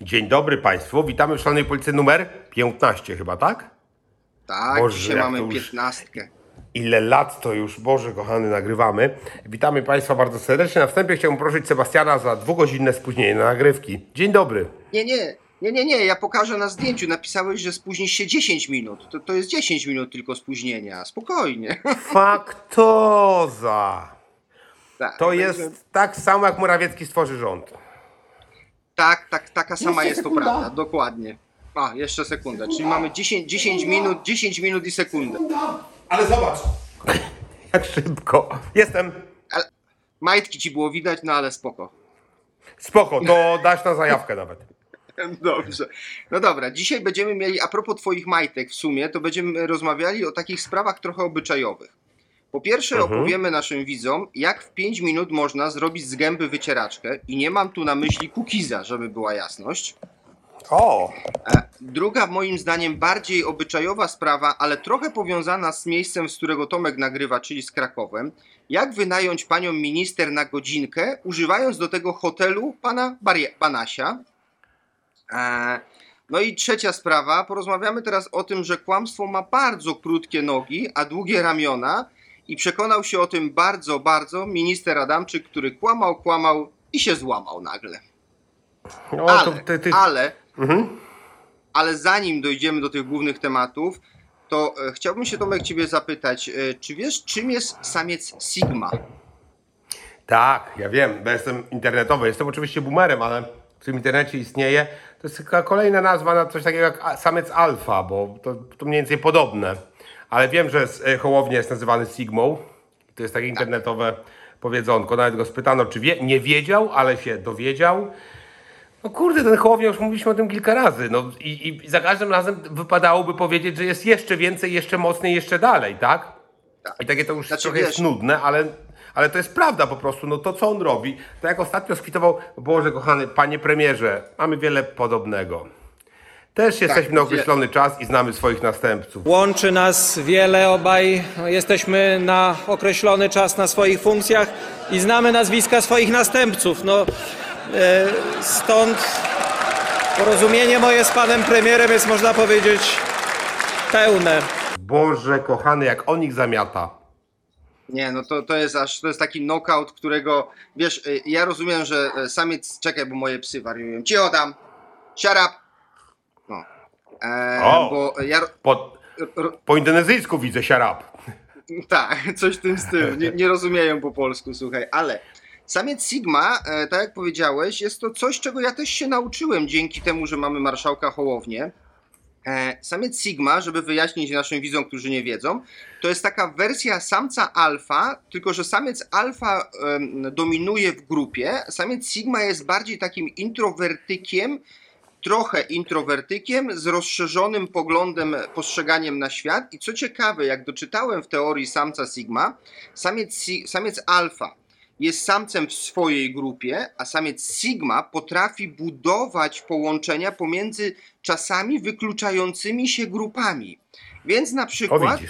Dzień dobry Państwu, witamy w Szalonej Policji numer 15 chyba, tak? Tak, Boże, dzisiaj mamy już- piętnastkę. Ile lat to już, Boże kochany, nagrywamy. Witamy Państwa bardzo serdecznie. Na wstępie chciałbym prosić Sebastiana za dwugodzinne spóźnienie na nagrywki. Dzień dobry. Nie, nie, nie, nie, nie, ja pokażę na zdjęciu. Napisałeś, że spóźnisz się 10 minut. To, to jest 10 minut tylko spóźnienia. Spokojnie. Faktoza. Tak, To jest tak samo, jak Morawiecki stworzy rząd. Tak, tak, taka sama jest to sekunda. prawda, dokładnie. A, jeszcze sekunda, czyli mamy 10, 10 minut, 10 minut i sekundę. Ale zobacz, jak szybko. Jestem. Ale majtki ci było widać, no ale spoko. Spoko, to dasz na zajawkę nawet. Dobrze. No dobra, dzisiaj będziemy mieli, a propos Twoich majtek w sumie, to będziemy rozmawiali o takich sprawach trochę obyczajowych. Po pierwsze Mhm. opowiemy naszym widzom, jak w 5 minut można zrobić z gęby wycieraczkę i nie mam tu na myśli cookiesa, żeby była jasność. O, E, Druga moim zdaniem bardziej obyczajowa sprawa, ale trochę powiązana z miejscem, z którego Tomek nagrywa, czyli z Krakowem. Jak wynająć panią minister na godzinkę, używając do tego hotelu pana Barie- Banasia? E, No i trzecia sprawa, porozmawiamy teraz o tym, że kłamstwo ma bardzo krótkie nogi, a długie ramiona i przekonał się o tym bardzo, bardzo minister Adamczyk, który kłamał, kłamał i się złamał nagle. no Ale, to ty, ty... ale Mhm. ale zanim dojdziemy do tych głównych tematów, to e, chciałbym się Tomek Ciebie zapytać, e, czy wiesz czym jest samiec Sigma? Tak, ja wiem, bo jestem internetowy. Jestem oczywiście boomerem, ale w tym internecie istnieje. To jest kolejna nazwa na coś takiego jak samiec alfa, bo to, to mniej więcej podobne. Ale wiem, że e, Hołownia jest nazywany Sigmą. To jest takie internetowe powiedzonko. Nawet go spytano, czy wie. Nie wiedział, ale się dowiedział. No kurde, ten Hołownia, już mówiliśmy o tym kilka razy. No i, i za każdym razem wypadałoby powiedzieć, że jest jeszcze więcej, jeszcze mocniej, jeszcze dalej, tak? I takie to już Znaczy, trochę wiesz- jest nudne, ale, ale to jest prawda po prostu. No to co on robi? To jak ostatnio skwitował, Boże kochany, panie premierze, mamy wiele podobnego. Też jesteśmy na Tak, określony czas i znamy swoich następców. Łączy nas wiele, obaj jesteśmy na określony czas na swoich funkcjach i znamy nazwiska swoich następców. No, e, stąd porozumienie moje z panem premierem jest, można powiedzieć, pełne. Boże kochany, jak on ich zamiata. Nie, no to, to jest aż, to jest taki knockout, którego, wiesz, e, ja rozumiem, że e, samiec, czekaj, bo moje psy wariują, cicho tam, shut up. E, O! Bo ja, Po, po indonezyjsku widzę siarab. Tak, coś w tym stylu. Nie, nie rozumieją po polsku, słuchaj, ale samiec Sigma, e, tak jak powiedziałeś, jest to coś, czego ja też się nauczyłem dzięki temu, że mamy marszałka Hołownię. E, Samiec Sigma, żeby wyjaśnić naszym widzom, którzy nie wiedzą, to jest taka wersja samca alfa, tylko że samiec alfa dominuje w grupie, samiec Sigma jest bardziej takim introwertykiem, trochę introwertykiem z rozszerzonym poglądem, postrzeganiem na świat. I co ciekawe, jak doczytałem w teorii samca Sigma, samiec, samiec alfa jest samcem w swojej grupie, a samiec Sigma potrafi budować połączenia pomiędzy czasami wykluczającymi się grupami. Więc na przykład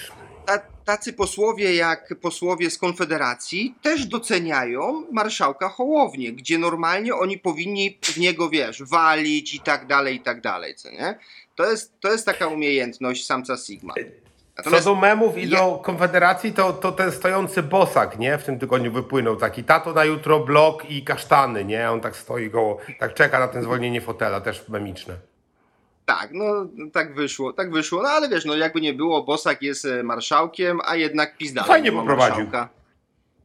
tacy posłowie jak posłowie z Konfederacji też doceniają marszałka Hołownię, gdzie normalnie oni powinni w niego, wiesz, walić i tak dalej, i tak dalej, co nie? To jest, to jest taka umiejętność samca Sigma. Co Natomiast do memów i do Konfederacji, to, to ten stojący bosak, nie? W tym tygodniu wypłynął taki tato na jutro blok i kasztany, nie? On tak stoi koło, tak czeka na ten zwolnienie fotela, też memiczne. Tak, no tak wyszło, tak wyszło, no ale wiesz, no jakby nie było, Bosak jest e, marszałkiem, a jednak pizda. Fajnie poprowadził. Tak,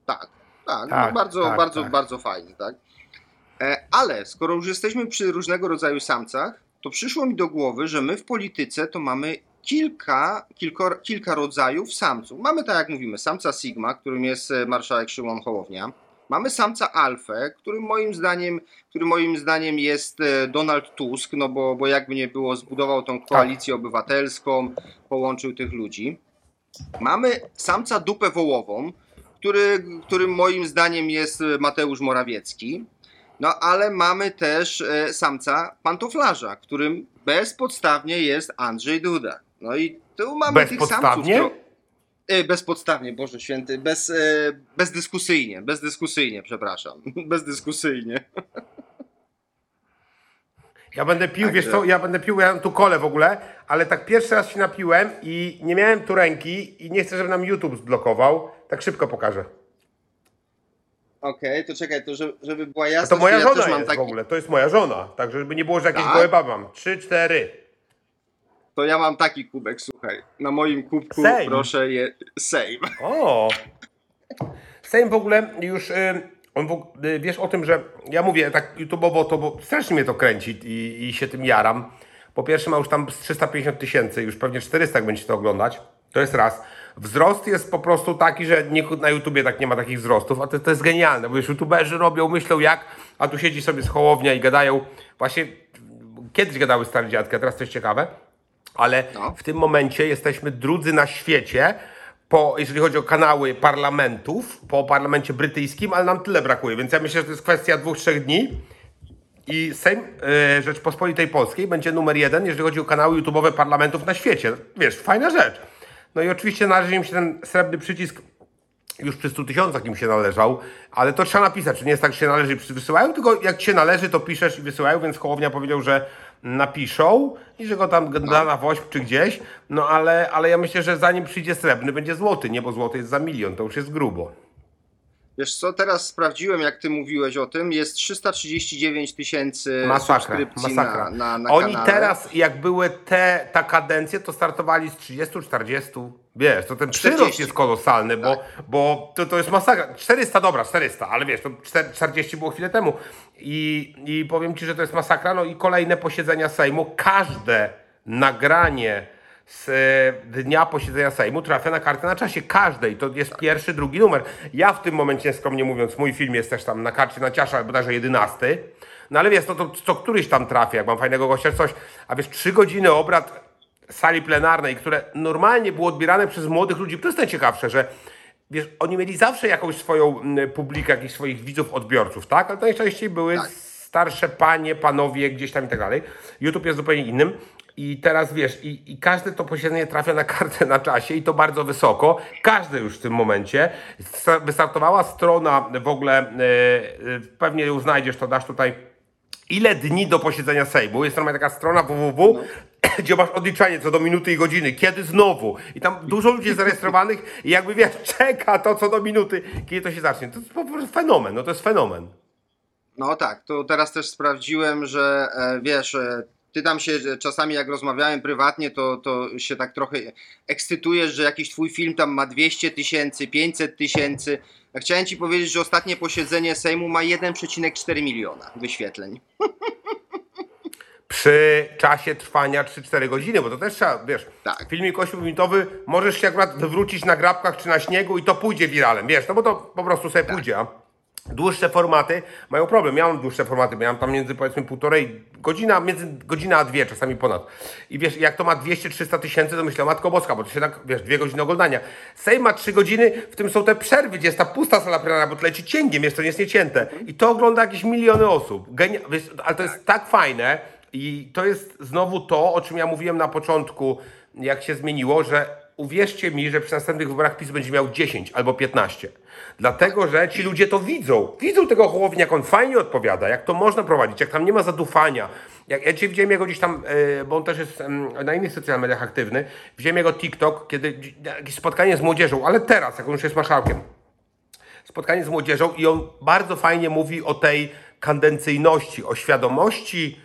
tak, Tak, no bardzo, tak, bardzo, tak. bardzo fajnie, tak. E, Ale skoro już jesteśmy przy różnego rodzaju samcach, to przyszło mi do głowy, że my w polityce to mamy kilka, kilko, kilka rodzajów samców. Mamy, tak jak mówimy, samca Sigma, którym jest e, marszałek Szymon Hołownia. Mamy samca Alfę, którym moim zdaniem, który moim zdaniem jest e, Donald Tusk, no bo, bo jakby nie było, zbudował tą koalicję obywatelską, połączył tych ludzi. Mamy samca dupę wołową, który, którym moim zdaniem jest e, Mateusz Morawiecki. No ale mamy też e, samca pantoflarza, którym bezpodstawnie jest Andrzej Duda. No i tu mamy tych samców. E, Bezpodstawnie, Boże Święty, bez, e, bezdyskusyjnie, bezdyskusyjnie, przepraszam, bezdyskusyjnie. Ja będę pił, Także- wiesz co, ja będę pił, ja mam tu kole w ogóle, ale tak pierwszy raz się napiłem i nie miałem tu ręki i nie chcę, żeby nam YouTube zblokował. Tak szybko pokażę. Okej, to czekaj, to żeby, żeby była A jasność, to moja ja żona też mam jest taki, w ogóle, to jest moja żona. Tak, żeby nie było, że jakieś Tak? gołe baby mam. Trzy, cztery. To ja mam taki kubek, słuchaj. Na moim kubku Sejm. proszę je Sejm. O! Sejm w ogóle już, y, on w, y, wiesz o tym, że ja mówię tak YouTube'owo, to bo strasznie mnie to kręci i, i się tym jaram. Po pierwsze ma już tam z 350 tysięcy, już pewnie 400 jak będziecie to oglądać. To jest raz. Wzrost jest po prostu taki, że nikt na YouTubie tak nie ma takich wzrostów, a to, to jest genialne, bo już YouTuberzy robią, myślą jak, a tu siedzi sobie z Hołownia i gadają, właśnie kiedyś gadały stare dziadki, a teraz jest ciekawe, ale No. w tym momencie jesteśmy drudzy na świecie, po, jeżeli chodzi o kanały parlamentów, po parlamencie brytyjskim, ale nam tyle brakuje, więc ja myślę, że to jest kwestia dwóch, trzech dni i Sejm e, Rzeczpospolitej Polskiej będzie numer jeden, jeżeli chodzi o kanały YouTube'owe parlamentów na świecie. Wiesz, fajna rzecz. No i oczywiście należy im się ten srebrny przycisk już przy 100 tysiącach im się należał, ale to trzeba napisać, czy nie jest tak, że się należy wysyłają, tylko jak się należy, to piszesz i wysyłają, więc Hołownia powiedział, że napiszą i że go tam da na woźb czy gdzieś, no ale, ale ja myślę, że zanim przyjdzie srebrny, będzie złoty, nie, bo złoty jest za milion, to już jest grubo. Wiesz co, teraz sprawdziłem, jak ty mówiłeś o tym, jest 339 tysięcy subskrypcji masakra. na, na, na Oni kanale. teraz, jak były te, ta kadencje, to startowali z 30, 40. Wiesz, to ten 40. przyrost jest kolosalny, bo, Tak. bo to, to jest masakra. 400, dobra, 400, ale wiesz, to 4- 40 było chwilę temu. I, I powiem Ci, że to jest masakra. No i kolejne posiedzenia Sejmu, każde nagranie z e, dnia posiedzenia Sejmu trafia na kartę na czasie każdej. To jest pierwszy, drugi numer. Ja w tym momencie, skromnie mówiąc, mój film jest też tam na karcie na ciasza, bodajże 11. No ale wiesz, no to co któryś tam trafia, jak mam fajnego gościa coś. A wiesz, trzy godziny obrad sali plenarnej, które normalnie było odbierane przez młodych ludzi, to jest najciekawsze, że wiesz, oni mieli zawsze jakąś swoją publikę, jakichś swoich widzów, odbiorców, tak? Ale najczęściej były Tak. starsze panie, panowie, gdzieś tam i tak dalej. YouTube jest zupełnie innym. I teraz wiesz, i, i każde to posiedzenie trafia na kartę na czasie i to bardzo wysoko. Każde już w tym momencie. Sta- Wystartowała strona w ogóle, e, pewnie ją znajdziesz, to dasz tutaj ile dni do posiedzenia Sejmu. Jest tam taka strona www, gdzie masz odliczanie co do minuty i godziny, kiedy znowu. I tam dużo ludzi jest zarejestrowanych i jakby wiesz, czeka to co do minuty, kiedy to się zacznie. To jest po prostu fenomen, no to jest fenomen. No tak, to teraz też sprawdziłem, że e, wiesz, ty tam się czasami jak rozmawiałem prywatnie, to, to się tak trochę ekscytujesz, że jakiś twój film tam ma 200 tysięcy, 500 tysięcy. Ja Chciałem ci powiedzieć, że ostatnie posiedzenie Sejmu ma 1,4 miliona wyświetleń. Przy czasie trwania 3-4 godziny, bo to też trzeba, wiesz, Tak. filmik 8-minutowy możesz się akurat wywrócić na grabkach czy na śniegu i to pójdzie wiralem, wiesz, no bo to po prostu sobie pójdzie, a dłuższe formaty mają problem. Ja mam dłuższe formaty, miałem tam między powiedzmy półtorej godzina, między godzina a dwie, czasami ponad. I wiesz, jak to ma 200-300 tysięcy, to myślę, Matko Boska, bo to się tak, wiesz, dwie godziny oglądania. Sejm ma trzy godziny, w tym są te przerwy, gdzie jest ta pusta sala plenarna, bo to leci cięgiem, to nie jest niecięte. I to ogląda jakieś miliony osób. Genia- wiesz, ale to jest tak fajne i to jest znowu to, o czym ja mówiłem na początku, jak się zmieniło, że uwierzcie mi, że przy następnych wyborach PiS będzie miał 10 albo 15. Dlatego, że ci ludzie to widzą. Widzą tego Hołownia, jak on fajnie odpowiada, jak to można prowadzić, jak tam nie ma zadufania. Jak, ja dzisiaj widziałem jego gdzieś tam, e, bo on też jest em, na innych socjalnych mediach aktywny, widziałem jego TikTok, kiedy jakieś spotkanie z młodzieżą, ale teraz, jak on już jest marszałkiem, spotkanie z młodzieżą i on bardzo fajnie mówi o tej kandencyjności, o świadomości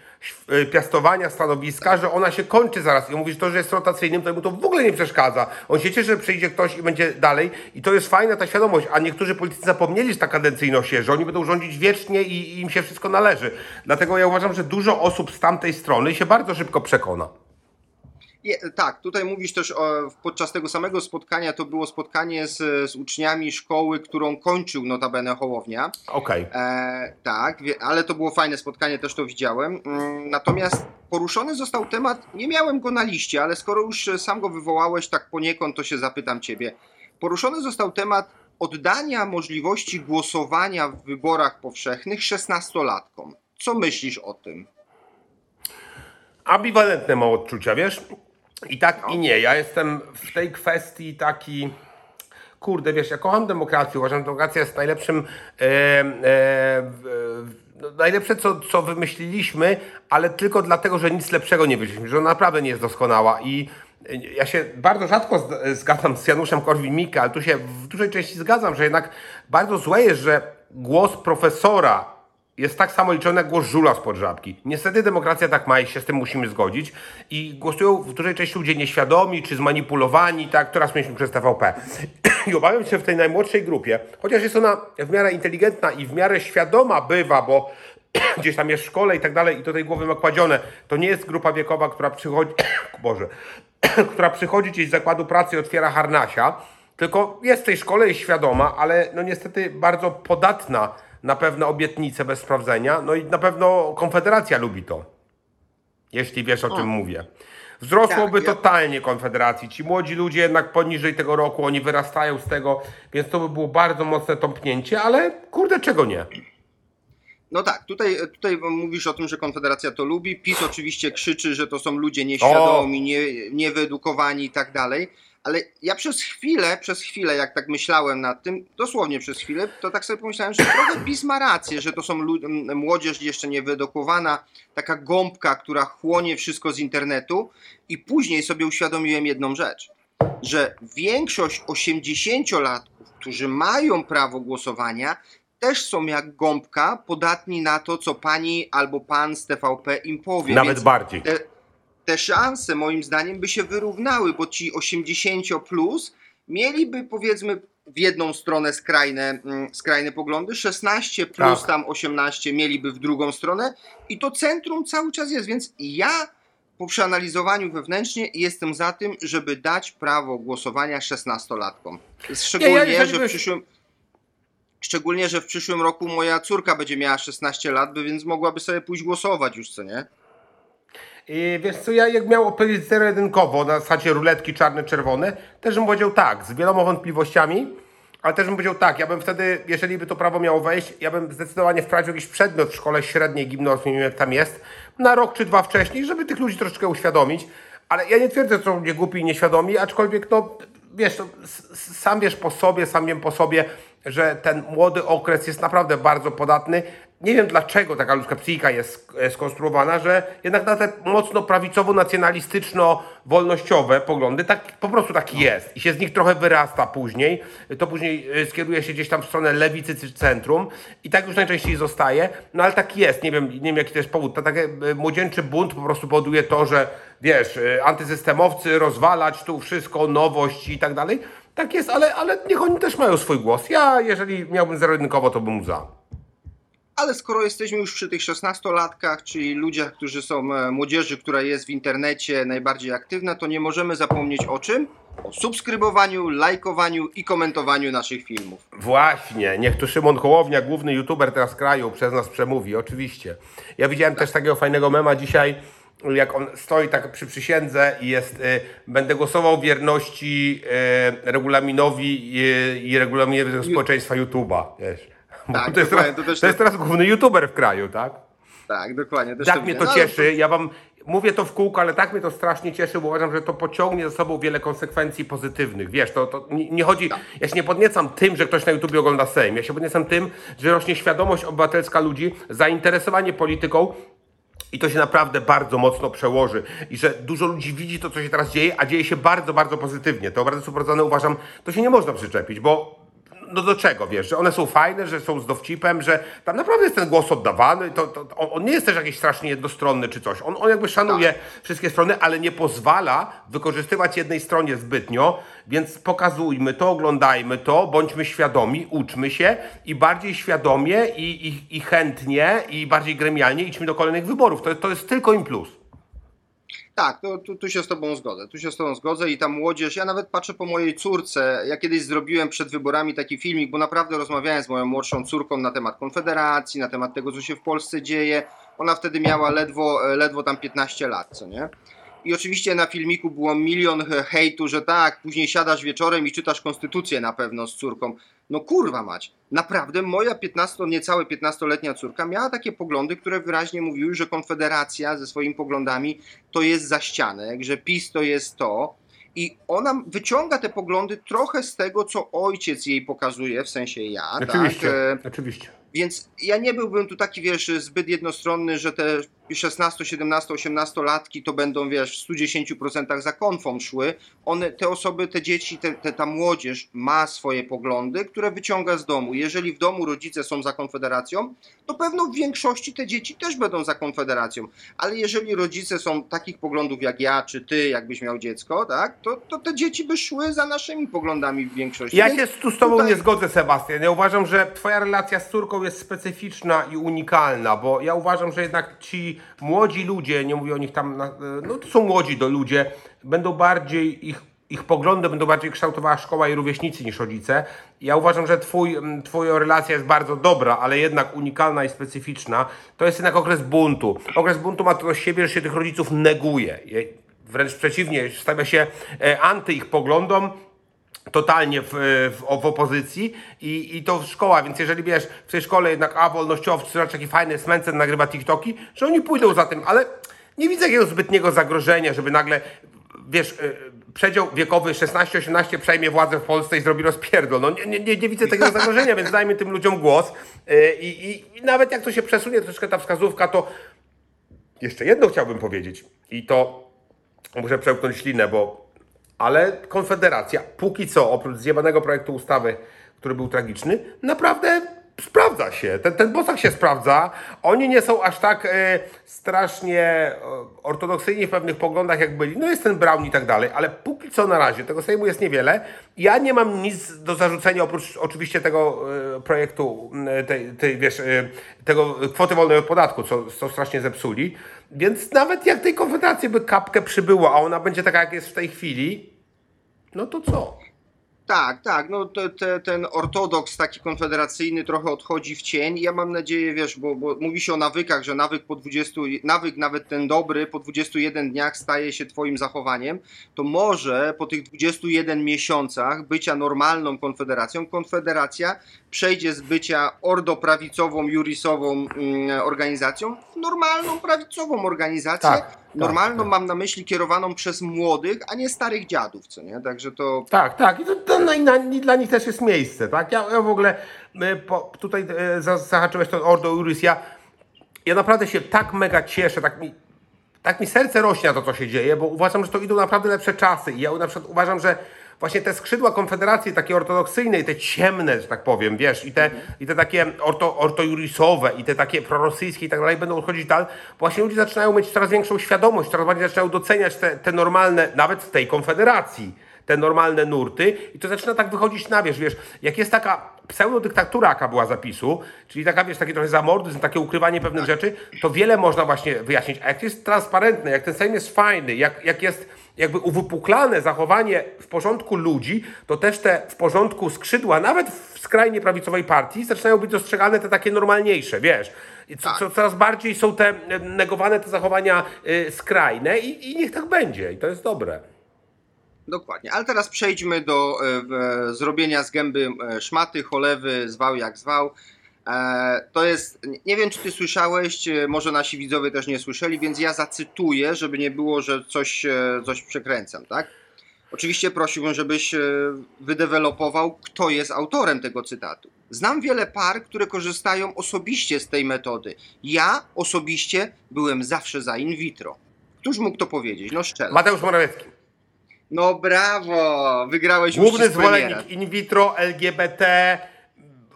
piastowania stanowiska, że ona się kończy zaraz. I on mówi, że to, że jest rotacyjnym, to mu to w ogóle nie przeszkadza. On się cieszy, że przyjdzie ktoś i będzie dalej. I to jest fajna ta świadomość. A niektórzy politycy zapomnieli, że ta kadencyjność jest, że oni będą rządzić wiecznie i, i im się wszystko należy. Dlatego ja uważam, że dużo osób z tamtej strony się bardzo szybko przekona. Je, tak, tutaj mówisz też o, podczas tego samego spotkania, to było spotkanie z, z uczniami szkoły, którą kończył notabene Hołownia. Okej. E, tak, wie, ale to było fajne spotkanie, też to widziałem. Mm, Natomiast poruszony został temat, nie miałem go na liście, ale skoro już e, sam go wywołałeś tak poniekąd, to się zapytam ciebie. Poruszony został temat oddania możliwości głosowania w wyborach powszechnych 16-latkom. Co myślisz o tym? ambiwalentne mam odczucia, wiesz? I tak i nie. Ja jestem w tej kwestii taki. Kurde, wiesz, ja kocham demokrację. Uważam, że demokracja jest najlepszym e, e, no, najlepsze, co, co wymyśliliśmy, ale tylko dlatego, że nic lepszego nie wyszliśmy, że ona naprawdę nie jest doskonała i ja się bardzo rzadko zgadzam z Januszem Korwin-Mikke, ale tu się w dużej części zgadzam, że jednak bardzo złe jest, że głos profesora jest tak samo liczony jak głos żula spod żabki. Niestety demokracja tak ma i się z tym musimy zgodzić. I głosują w dużej części ludzie nieświadomi czy zmanipulowani, tak, teraz mieliśmy przez TVP. I obawiam się w tej najmłodszej grupie, chociaż jest ona w miarę inteligentna i w miarę świadoma bywa, bo gdzieś tam jest w szkole i tak dalej i do tej głowy ma kładzione. To nie jest grupa wiekowa, która przychodzi, Boże, która przychodzi gdzieś z zakładu pracy i otwiera harnasia, tylko jest w tej szkole, jest świadoma, ale no niestety bardzo podatna na pewne obietnice bez sprawdzenia. No i na pewno Konfederacja lubi to. Jeśli wiesz o, czym mówię. Wzrosłoby Tak, totalnie Konfederacji. Ci młodzi ludzie jednak poniżej tego roku, oni wyrastają z tego, więc to by było bardzo mocne tąpnięcie, ale kurde, czego nie? No tak, tutaj, tutaj mówisz o tym, że Konfederacja to lubi. PiS oczywiście krzyczy, że to są ludzie nieświadomi, nie, niewyedukowani i tak dalej. Ale ja przez chwilę, przez chwilę, jak tak myślałem nad tym, dosłownie przez chwilę, to tak sobie pomyślałem, że trochę PiS ma rację, że to są młodzież jeszcze niewyedukowana, taka gąbka, która chłonie wszystko z internetu. I później sobie uświadomiłem jedną rzecz, że większość 80-latków, którzy mają prawo głosowania, też są jak gąbka podatni na to, co pani albo pan z TVP im powie. Nawet Więc bardziej. te, te szanse moim zdaniem by się wyrównały, bo ci 80 plus mieliby powiedzmy w jedną stronę skrajne, mm, skrajne poglądy, 16 plus Tak. tam 18 mieliby w drugą stronę i to centrum cały czas jest, więc ja po przeanalizowaniu wewnętrznie jestem za tym, żeby dać prawo głosowania 16-latkom. Szczególnie, jeżeli że w przyszłym Szczególnie, że w przyszłym roku moja córka będzie miała 16 lat, więc mogłaby sobie pójść głosować już, co nie? I wiesz co, ja jak miał odpowiedzieć zero-jedynkowo na zasadzie ruletki czarne-czerwone, też bym powiedział tak, z wieloma wątpliwościami, ale też bym powiedział tak, ja bym wtedy, jeżeli by to prawo miało wejść, ja bym zdecydowanie wprawił jakiś przedmiot w szkole średniej, gimnazjum, nie wiem jak tam jest, na rok czy dwa wcześniej, żeby tych ludzi troszeczkę uświadomić, ale ja nie twierdzę, że są ludzie głupi i nieświadomi, aczkolwiek no, wiesz, sam wiesz po sobie, sam wiem po sobie, że ten młody okres jest naprawdę bardzo podatny. Nie wiem dlaczego taka ludzka psychika jest e, skonstruowana, że jednak na te mocno prawicowo-nacjonalistyczno-wolnościowe poglądy tak, po prostu tak jest i się z nich trochę wyrasta później. To później e, skieruje się gdzieś tam w stronę lewicy czy centrum i tak już najczęściej zostaje. No ale tak jest, nie wiem, nie wiem jaki to jest powód. Taki e, młodzieńczy bunt po prostu powoduje to, że wiesz, antysystemowcy rozwalać tu wszystko, nowość i tak dalej. Tak jest, ale, ale niech oni też mają swój głos. Ja, jeżeli miałbym zero-jedynkowo, to bym za. Ale skoro jesteśmy już przy tych 16-latkach, czyli ludziach, którzy są e, młodzieży, która jest w internecie najbardziej aktywna, to nie możemy zapomnieć o czym? O subskrybowaniu, lajkowaniu i komentowaniu naszych filmów. Właśnie, niech tu Szymon Hołownia, główny youtuber teraz kraju, przez nas przemówi, oczywiście. Ja widziałem też takiego fajnego mema dzisiaj, jak on stoi tak przy przysiędze i jest, y, będę głosował wierności y, regulaminowi y, i regulaminowi społeczeństwa YouTube'a, wiesz. Tak, to, jest teraz, to to, też jest teraz główny youtuber w kraju, tak? Tak, dokładnie. Też Tak mnie widzę. to No, ale cieszy. Ja wam mówię to w kółko, ale tak mnie to strasznie cieszy, bo uważam, że to pociągnie za sobą wiele konsekwencji pozytywnych. Wiesz, to, to nie, nie chodzi. Ja się nie podniecam tym, że ktoś na YouTube ogląda Sejm. Ja się podniecam tym, że rośnie świadomość obywatelska ludzi, zainteresowanie polityką. I to się naprawdę bardzo mocno przełoży. I że dużo ludzi widzi to, co się teraz dzieje, a dzieje się bardzo, bardzo pozytywnie. Te obrazy suprozone uważam, to się nie można przyczepić, bo no do czego, wiesz, że one są fajne, że są z dowcipem, że tam naprawdę jest ten głos oddawany, to, to, on, on nie jest też jakiś strasznie jednostronny czy coś. On, on jakby szanuje wszystkie strony, ale nie pozwala wykorzystywać jednej stronie zbytnio, więc pokazujmy to, oglądajmy to, bądźmy świadomi, uczmy się i bardziej świadomie i, i, i chętnie i bardziej gremialnie idźmy do kolejnych wyborów. To, to jest tylko im plus. Tak, to, tu, tu się z Tobą zgodzę. Tu się z Tobą zgodzę i ta młodzież, ja nawet patrzę po mojej córce. Ja kiedyś zrobiłem przed wyborami taki filmik, bo naprawdę rozmawiałem z moją młodszą córką na temat Konfederacji, na temat tego, co się w Polsce dzieje. Ona wtedy miała ledwo, e, ledwo tam 15 lat, co nie? I oczywiście na filmiku było milion he- hejtu, że tak, później siadasz wieczorem i czytasz konstytucję na pewno z córką. No kurwa mać, naprawdę moja 15, niecałe 15-letnia córka miała takie poglądy, które wyraźnie mówiły, że Konfederacja ze swoimi poglądami to jest za ścianek, że PiS to jest to. I ona wyciąga te poglądy trochę z tego, co ojciec jej pokazuje, w sensie ja. Oczywiście, Tak? E, oczywiście. Więc ja nie byłbym tu taki, wiesz, zbyt jednostronny, że te 16, 17, 18 latki to będą, wiesz, w 110% za konfą szły. One, te osoby, te dzieci, te, te, ta młodzież ma swoje poglądy, które wyciąga z domu. Jeżeli w domu rodzice są za Konfederacją, to pewno w większości te dzieci też będą za Konfederacją. Ale jeżeli rodzice są takich poglądów jak ja, czy ty, jakbyś miał dziecko, tak, to, to te dzieci by szły za naszymi poglądami w większości. Ja Więc się tu z tobą tutaj- nie zgodzę, Sebastian. Ja uważam, że twoja relacja z córką jest specyficzna i unikalna, bo ja uważam, że jednak ci młodzi ludzie, nie mówię o nich tam, na- no to są młodzi do ludzie, będą bardziej ich ich poglądy będą bardziej kształtowała szkoła i rówieśnicy niż rodzice. Ja uważam, że twój, twoja relacja jest bardzo dobra, ale jednak unikalna i specyficzna. To jest jednak okres buntu. Okres buntu ma to do siebie, że się tych rodziców neguje. Je- Wręcz przeciwnie, stawia się e, anty ich poglądom, totalnie w, w, w opozycji i, i to szkoła, więc jeżeli wiesz, w tej szkole jednak a wolnościowcy, zobacz jaki fajny Smencen nagrywa TikToki, że oni pójdą za tym, ale nie widzę jakiegoś zbytniego zagrożenia, żeby nagle, wiesz, y, przedział wiekowy 16-18 przejmie władzę w Polsce i zrobi rozpierdol. No nie, nie, nie, widzę takiego zagrożenia, więc dajmy tym ludziom głos Y, i, i, i nawet jak to się przesunie troszkę ta wskazówka, to jeszcze jedno chciałbym powiedzieć i to muszę przełknąć ślinę, bo ale Konfederacja póki co, oprócz zjebanego projektu ustawy, który był tragiczny, naprawdę sprawdza się. Ten, ten bosak się sprawdza. Oni nie są aż tak e, strasznie e, ortodoksyjni w pewnych poglądach, jak byli. No jest ten Brown i tak dalej, ale póki co na razie tego Sejmu jest niewiele. Ja nie mam nic do zarzucenia, oprócz oczywiście tego e, projektu, e, tej, tej, wiesz, e, tego kwoty wolnej od podatku, co, co strasznie zepsuli. Więc nawet jak tej Konfederacji by kapkę przybyło, a ona będzie taka, jak jest w tej chwili, no to co? Tak, tak, no te, te, ten ortodoks taki konfederacyjny trochę odchodzi w cień. Ja mam nadzieję, wiesz, bo, bo mówi się o nawykach, że nawyk po 20, nawyk nawet ten dobry po 21 dniach staje się twoim zachowaniem, to może po tych 21 miesiącach bycia normalną konfederacją, konfederacja przejdzie z bycia ordoprawicową, jurisową mm, organizacją w normalną prawicową organizację. Tak, tak, normalną tak. mam na myśli kierowaną przez młodych, a nie starych dziadów, co nie? Także to Tak, tak. I to, to na, na, i dla nich też jest miejsce, tak? Ja, ja w ogóle po, tutaj za- zahaczyłeś to Ordo Iuris, ja, ja naprawdę się tak mega cieszę, tak mi, tak mi serce rośnie na to, co się dzieje, bo uważam, że to idą naprawdę lepsze czasy i ja na przykład uważam, że właśnie te skrzydła Konfederacji takie ortodoksyjne i te ciemne, że tak powiem, wiesz, i te, i te takie orto, ortojurisowe i te takie prorosyjskie i tak dalej będą odchodzić dal, właśnie ludzie zaczynają mieć coraz większą świadomość, coraz bardziej zaczynają doceniać te, te normalne, nawet w tej Konfederacji, te normalne nurty i to zaczyna tak wychodzić na wierzch, wiesz, jak jest taka pseudodyktatura, jaka była zapisu, czyli taka, wiesz, takie trochę zamordyzm, takie ukrywanie pewnych rzeczy, to wiele można właśnie wyjaśnić. A jak jest transparentne, jak ten Sejm jest fajny, jak, jak jest jakby uwypuklane zachowanie w porządku ludzi, to też te w porządku skrzydła, nawet w skrajnie prawicowej partii, zaczynają być dostrzegane te takie normalniejsze, wiesz. Co, co, coraz bardziej są te e, negowane te zachowania y, skrajne i, i niech tak będzie. I to jest dobre. Dokładnie, ale teraz przejdźmy do e, zrobienia z gęby szmaty, cholewy, zwał jak zwał. E, to jest, nie wiem czy ty słyszałeś, e, może nasi widzowie też nie słyszeli, więc ja zacytuję, żeby nie było, że coś, e, coś przekręcam, tak? Oczywiście prosiłbym, żebyś wydevelopował, kto jest autorem tego cytatu. Znam wiele par, które korzystają osobiście z tej metody. Ja osobiście byłem zawsze za in vitro. Któż mógł to powiedzieć? No szczerze. Mateusz Morawiecki. No brawo! Wygrałeś Główny zwolennik in vitro, LGBT,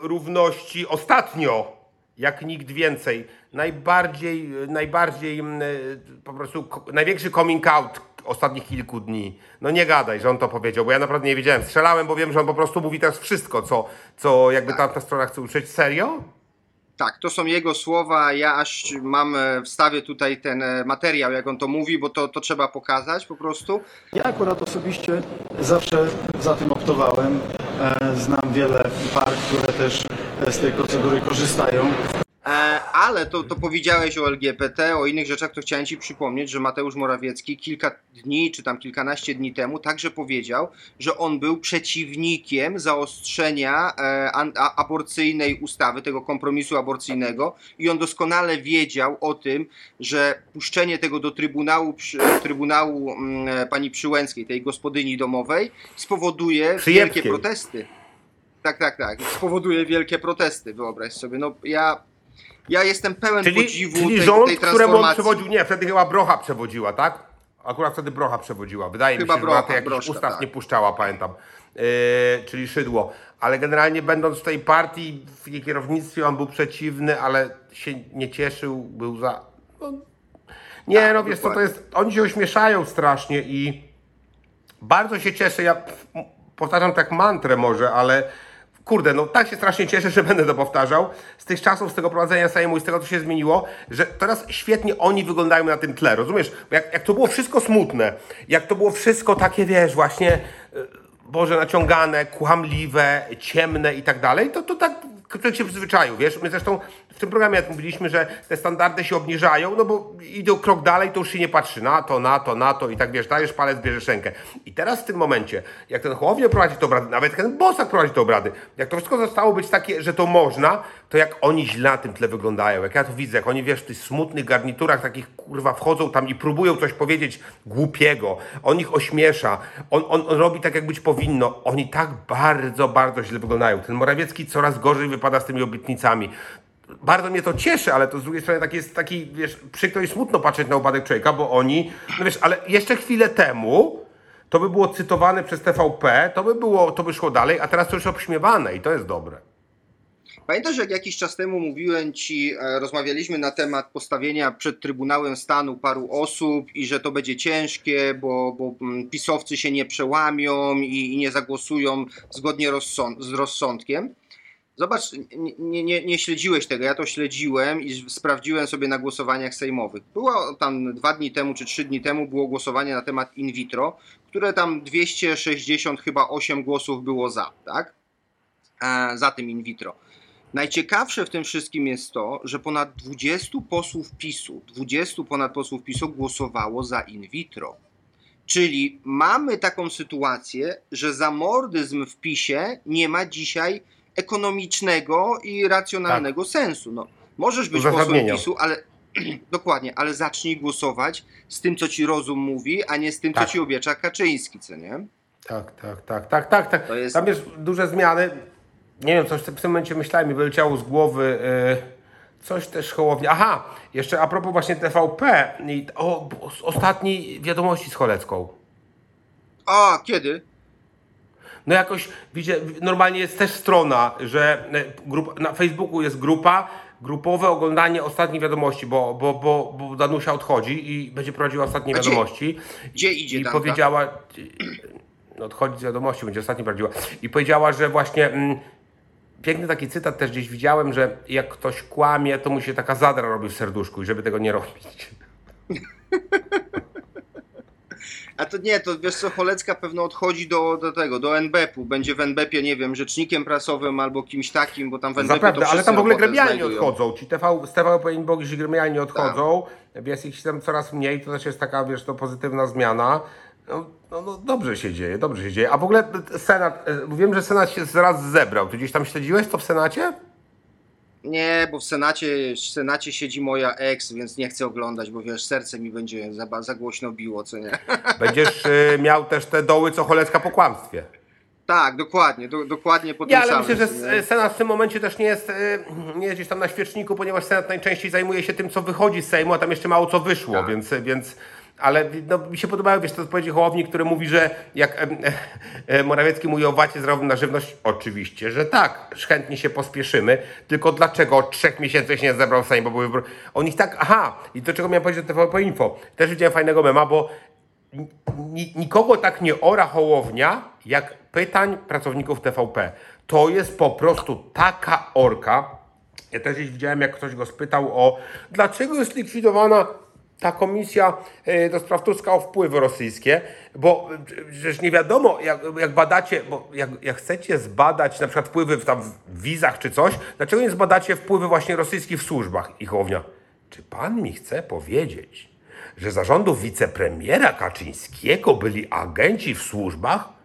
równości ostatnio, jak nikt więcej. Najbardziej, najbardziej mm, po prostu największy coming out ostatnich kilku dni. No nie gadaj, że on to powiedział, bo ja naprawdę nie wiedziałem. Strzelałem, bo wiem, że on po prostu mówi teraz wszystko, co, co jakby tamta strona chce usłyszeć. Serio? Tak, to są jego słowa. Ja aż mam, e, wstawię tutaj ten e, materiał, jak on to mówi, bo to, to trzeba pokazać po prostu. Ja akurat osobiście zawsze za tym optowałem. E, Znam wiele par, które też z tej procedury korzystają. E, ale to, to powiedziałeś o LGBT, o innych rzeczach, to chciałem Ci przypomnieć, że Mateusz Morawiecki kilka dni, czy tam kilkanaście dni temu także powiedział, że on był przeciwnikiem zaostrzenia e, aborcyjnej ustawy, tego kompromisu aborcyjnego i on doskonale wiedział o tym, że puszczenie tego do Trybunału, Trybunału mm, pani Przyłęckiej, tej gospodyni domowej, spowoduje wielkie protesty. Tak, tak, tak. Spowoduje wielkie protesty, wyobraź sobie. No ja, ja jestem pełen Czyli, podziwu czyli tej, rząd, tej któremu on transformacji. przewodził, nie, wtedy chyba Brocha przewodziła, tak? Akurat wtedy Brocha przewodziła. Wydaje Chyba mi się, że Brocha, Brocha, jakichś Broszka, ustaw tak. nie puszczała, pamiętam. Yy, czyli Szydło. Ale generalnie będąc w tej partii, w jej kierownictwie, on był przeciwny, ale się nie cieszył, był za... No, nie, Tak, no wiesz co, to dokładnie. jest... Oni się ośmieszają strasznie i bardzo się cieszę, ja powtarzam tak mantrę może, ale kurde, no tak się strasznie cieszę, że będę to powtarzał, z tych czasów, z tego prowadzenia Sejmu i z tego, co się zmieniło, że teraz świetnie oni wyglądają na tym tle, rozumiesz? Jak, jak to było wszystko smutne, jak to było wszystko takie, wiesz, właśnie, y, Boże, naciągane, kłamliwe, ciemne i tak dalej, to, to tak człowiek się przyzwyczaił, wiesz? My zresztą tym programie mówiliśmy, że te standardy się obniżają, no bo idą krok dalej, to już się nie patrzy. Na to, na to, na to i tak wiesz, dajesz palec, bierzesz rękę. I teraz w tym momencie, jak ten Hołownia prowadzi te obrady, nawet ten Bosak prowadzi te obrady, jak to wszystko zostało być takie, że to można, to jak oni źle na tym tle wyglądają, jak ja to widzę, jak oni wiesz, w tych smutnych garniturach takich kurwa wchodzą tam i próbują coś powiedzieć głupiego, on ich ośmiesza, on, on, on robi tak, jak być powinno, oni tak bardzo, bardzo źle wyglądają. Ten Morawiecki coraz gorzej wypada z tymi obietnicami bardzo mnie to cieszy, ale to z drugiej strony tak jest taki, wiesz, przykro i smutno patrzeć na upadek człowieka, bo oni, no wiesz, ale jeszcze chwilę temu to by było cytowane przez TVP, to by było, to by szło dalej, a teraz to już obśmiewane i to jest dobre. Pamiętasz, jak jakiś czas temu mówiłem ci, e, rozmawialiśmy na temat postawienia przed Trybunałem Stanu paru osób i że to będzie ciężkie, bo, bo mm, pisowcy się nie przełamią i, i nie zagłosują zgodnie rozsąd, z rozsądkiem. Zobacz, nie, nie, nie, śledziłeś tego, ja to śledziłem i sprawdziłem sobie na głosowaniach sejmowych. Było tam dwa dni temu czy trzy dni temu było głosowanie na temat in vitro, które tam 260 chyba 8 głosów było za, tak? E, za tym in vitro. Najciekawsze w tym wszystkim jest to, że ponad 20 posłów PiSu, 20 ponad posłów PiSu głosowało za in vitro. Czyli mamy taką sytuację, że zamordyzm w PiSie nie ma dzisiaj ekonomicznego i racjonalnego sensu. No, możesz być posłem. PiSu, ale dokładnie, ale zacznij głosować z tym, co ci rozum mówi, a nie z tym, Tak. co ci obiecza Kaczyński, co nie? Tak, tak, tak, tak, tak, tak. To jest- Tam jest duże zmiany. Nie wiem, coś w tym momencie myślałem, mi wyleciało z głowy y, coś też Hołownia. Aha, jeszcze a propos właśnie TVP i o, ostatniej wiadomości z Cholecką. A, kiedy? No jakoś, widzicie, normalnie jest też strona, że e, grup, na Facebooku jest grupa, grupowe oglądanie ostatnich wiadomości, bo, bo, bo, bo Danusia odchodzi i będzie prowadziła ostatnie gdzie- wiadomości. gdzie idzie I Danka? powiedziała, no odchodzi z wiadomości, będzie ostatnie prowadziła. I powiedziała, że właśnie, mm, piękny taki cytat też gdzieś widziałem, że jak ktoś kłamie, to mu się taka zadra robi w serduszku i żeby tego nie robić. A to nie, to wiesz co, Cholecka pewno odchodzi do, do tego, do NBP-u. Będzie w NBP-ie, nie wiem, rzecznikiem prasowym albo kimś takim, bo tam w NBP Zaprawdę, ale tam w ogóle gremialnie odchodzą. Ci TV, z TVP Inbox gremialnie odchodzą. Tak. Jest ich tam coraz mniej, to też jest taka, wiesz, to pozytywna zmiana. No, no, no dobrze się dzieje, dobrze się dzieje. A w ogóle Senat, e, wiem, że Senat się zaraz zebrał. Ty gdzieś tam śledziłeś to w Senacie? Nie, bo w Senacie, w Senacie siedzi moja ex, więc nie chcę oglądać, bo wiesz, serce mi będzie za, za głośno biło, co nie? Będziesz e, miał też te doły, co Cholecka po kłamstwie. Tak, dokładnie, do, dokładnie po tym ale samym. myślę, że nie? Senat w tym momencie też nie jest, e, nie jest gdzieś tam na świeczniku, ponieważ Senat najczęściej zajmuje się tym, co wychodzi z Sejmu, a tam jeszcze mało co wyszło, Tak. więc, więc ale no, mi się podobały, wiesz, te odpowiedzi Hołowni, który mówi, że jak e, e, Morawiecki mówi o wacie zdrowym na żywność, oczywiście, że tak, chętnie się pospieszymy, tylko dlaczego od trzech miesięcy się nie zebrał Sejm, bo były wybory. On ich tak, aha, i do czego miałem powiedzieć do TVP Info, też widziałem fajnego mema, bo ni- nikogo tak nie ora Hołownia, jak pytań pracowników TVP. To jest po prostu taka orka. Ja też widziałem, jak ktoś go spytał o dlaczego jest likwidowana ta komisja e, do spraw Tuska o wpływy rosyjskie, bo e, przecież nie wiadomo, jak, jak badacie, bo jak, jak chcecie zbadać na przykład wpływy w, tam w wizach czy coś, dlaczego nie zbadacie wpływy właśnie rosyjskich w służbach? I Hołownia, czy pan mi chce powiedzieć, że zarządów wicepremiera Kaczyńskiego byli agenci w służbach?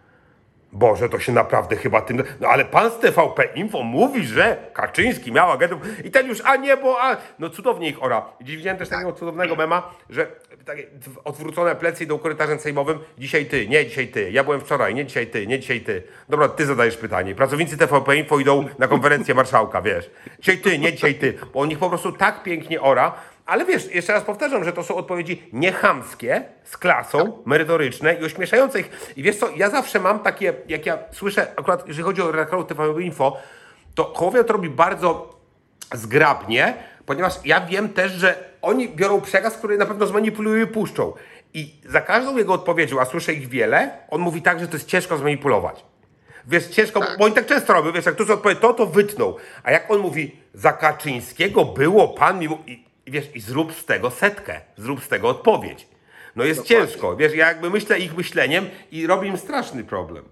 Boże, to się naprawdę chyba tym. No ale pan z TVP Info mówi, że Kaczyński miał agentów i ten już, a nie, bo. A... No cudownie ich ora. Dziś widziałem też takiego cudownego mema, że takie odwrócone plecy idą korytarzem sejmowym. Dzisiaj ty, nie dzisiaj ty. Ja byłem wczoraj, nie dzisiaj ty, nie dzisiaj ty. Dobra, ty zadajesz pytanie. Pracownicy TVP Info idą na konferencję marszałka, wiesz. Dzisiaj ty, nie dzisiaj ty. Bo on ich po prostu tak pięknie ora. Ale wiesz, jeszcze raz powtarzam, że to są odpowiedzi niechamskie, z klasą, merytoryczne i ośmieszające ich. I wiesz co, ja zawsze mam takie, jak ja słyszę, akurat jeżeli chodzi o redaktorów TVP Info, to Hołownia to robi bardzo zgrabnie, ponieważ ja wiem też, że oni biorą przekaz, który na pewno zmanipulują i puszczą. I za każdą jego odpowiedzią, a słyszę ich wiele, on mówi tak, że to jest ciężko zmanipulować. Wiesz, ciężko, bo oni tak często robią, wiesz, jak ktoś odpowie to, to wytnął. A jak on mówi, za Kaczyńskiego było pan mi... mu-" I, i wiesz, i zrób z tego setkę, zrób z tego odpowiedź. No jest Dokładnie. ciężko, wiesz, ja jakby myślę ich myśleniem i robi im straszny problem.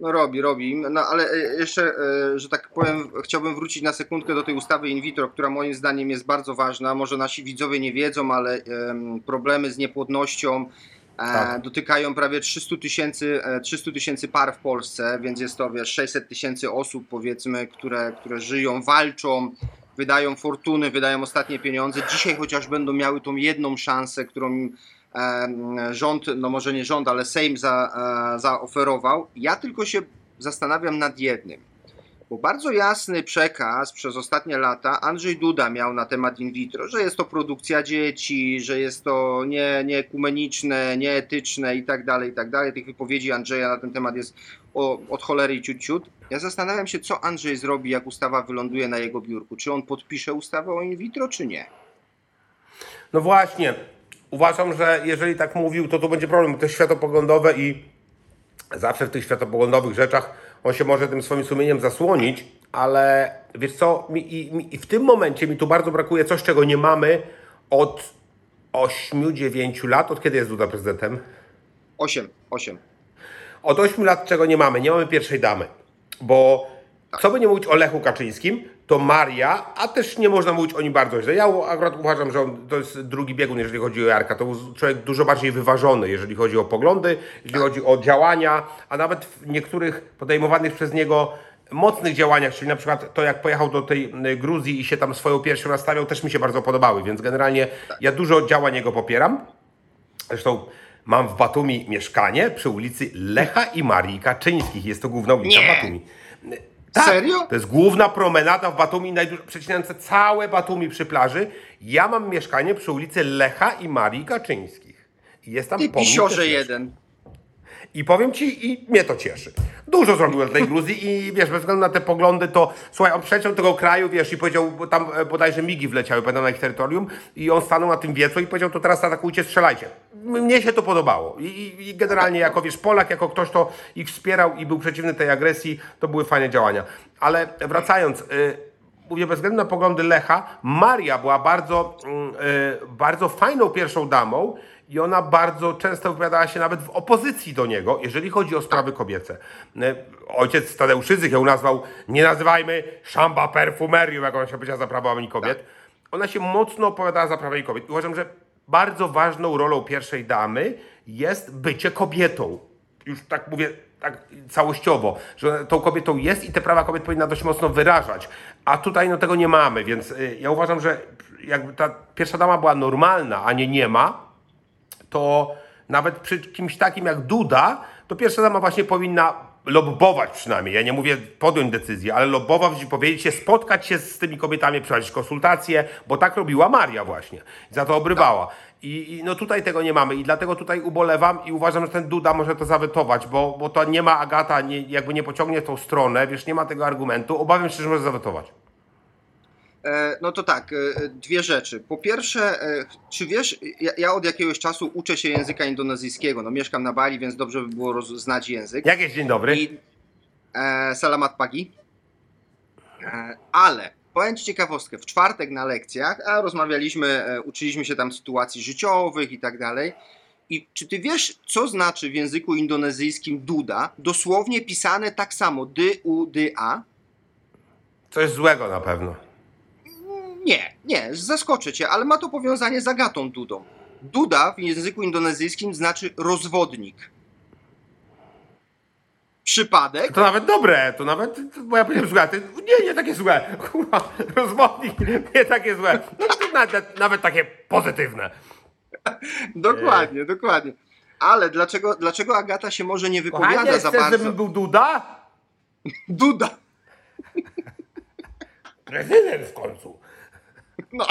No robi, robi. No ale e, jeszcze, e, że tak powiem, chciałbym wrócić na sekundkę do tej ustawy in vitro, która moim zdaniem jest bardzo ważna. Może nasi widzowie nie wiedzą, ale em, problemy z niepłodnością e, Tak. dotykają prawie 300 tysięcy e, 300 tysięcy par w Polsce, więc jest to wiesz, 600 tysięcy osób powiedzmy, które, które żyją, walczą, wydają fortuny, wydają ostatnie pieniądze. Dzisiaj chociaż będą miały tą jedną szansę, którą rząd, no może nie rząd, ale Sejm za, e, zaoferował. Ja tylko się zastanawiam nad jednym. Bo bardzo jasny przekaz przez ostatnie lata Andrzej Duda miał na temat in vitro, że jest to produkcja dzieci, że jest to nie, niekumeniczne, nieetyczne i tak dalej, i tak dalej. Tych wypowiedzi Andrzeja na ten temat jest o, od cholery i ciut, ciut. Ja zastanawiam się, co Andrzej zrobi, jak ustawa wyląduje na jego biurku. Czy on podpisze ustawę o in vitro, czy nie? No właśnie, uważam, że jeżeli tak mówił, to to będzie problem, to jest światopoglądowe i zawsze w tych światopoglądowych rzeczach on się może tym swoim sumieniem zasłonić, ale wiesz co, mi, i, mi, i w tym momencie mi tu bardzo brakuje coś, czego nie mamy od 8-9 lat, od kiedy jest Duda prezydentem? Osiem, osiem. Od 8 lat czego nie mamy? Nie mamy pierwszej damy. Bo co by nie mówić o Lechu Kaczyńskim, to Maria, a też nie można mówić o nim bardzo źle. Ja akurat uważam, że on, to jest drugi biegun, jeżeli chodzi o Jarka. To był człowiek dużo bardziej wyważony, jeżeli chodzi o poglądy, jeżeli chodzi o działania, a nawet w niektórych podejmowanych przez niego mocnych działaniach, czyli na przykład to, jak pojechał do tej Gruzji i się tam swoją piersią nastawiał, też mi się bardzo podobały, więc generalnie ja dużo działań jego popieram. Zresztą mam w Batumi mieszkanie przy ulicy Lecha i Marii Kaczyńskich. Jest to główna ulica Nie. Batumi. Tak, Serio? To jest główna promenada w Batumi, najdłuż- przecinająca całe Batumi przy plaży. Ja mam mieszkanie przy ulicy Lecha i Marii Kaczyńskich. I jest tam Ty pomnik pisiorze jeden. I powiem ci, i mnie to cieszy. Dużo zrobił dla tej Gruzji i wiesz, bez względu na te poglądy, to słuchaj, on przeciął tego kraju, wiesz, i powiedział, bo tam e, bodajże migi wleciały, pamiętam, na ich terytorium i on stanął na tym wiecu i powiedział, to teraz atakujcie, strzelajcie. Mnie się to podobało I, i, i generalnie jako, wiesz, Polak, jako ktoś, kto ich wspierał i był przeciwny tej agresji, to były fajne działania. Ale wracając, y, mówię bez względu na poglądy Lecha, Maria była bardzo, mm, y, bardzo fajną pierwszą damą i ona bardzo często wypowiadała się nawet w opozycji do niego, jeżeli chodzi o sprawy kobiece. Y, Ojciec Tadeusz Rydzyk ją nazwał, nie nazywajmy szamba perfumerium, jak ona się powiedziała za prawami kobiet. Ona się mocno opowiadała za prawami kobiet. I uważam, że bardzo ważną rolą pierwszej damy jest bycie kobietą. Już tak mówię, tak całościowo, że tą kobietą jest i te prawa kobiet powinna dość mocno wyrażać. A tutaj no tego nie mamy, więc y, ja uważam, że jakby ta pierwsza dama była normalna, a nie nie ma, to nawet przy kimś takim jak Duda, to pierwsza dama właśnie powinna lobbować przynajmniej. Ja nie mówię podjąć decyzję, ale lobbować i powiedzieć się, spotkać się z tymi kobietami, przeprowadzić konsultacje, bo tak robiła Maria właśnie. Za to obrywała. I, I no tutaj tego nie mamy i dlatego tutaj ubolewam i uważam, że ten Duda może to zawetować, bo, bo to nie ma Agata, nie, jakby nie pociągnie w tą stronę, wiesz, nie ma tego argumentu. Obawiam się, że może zawetować. E, No to tak, e, dwie rzeczy. Po pierwsze, e, czy wiesz, ja, od jakiegoś czasu uczę się języka indonezyjskiego. No mieszkam na Bali, więc dobrze by było znać język. Jak jest dzień dobry? I e, salamat pagi. E, ale powiem Ci ciekawostkę. W czwartek na lekcjach, a rozmawialiśmy, e, uczyliśmy się tam sytuacji życiowych i tak dalej. I czy Ty wiesz, co znaczy w języku indonezyjskim duda? Dosłownie pisane tak samo, dy, u, dy, a. Coś złego na pewno. Nie, nie, zaskoczę cię, ale ma to powiązanie z Agatą Dudą. Duda w języku indonezyjskim znaczy rozwodnik. przypadek. To nawet dobre, to nawet, bo ja powiedziałem złe, nie, nie takie złe, kurwa, rozwodnik, nie takie złe, no, nawet, nawet takie pozytywne. Dokładnie, dokładnie. Ale dlaczego, dlaczego Agata się może nie Kochanie, wypowiada za chcesz, bardzo? żebym był Duda? Duda. Prezydent w końcu. No.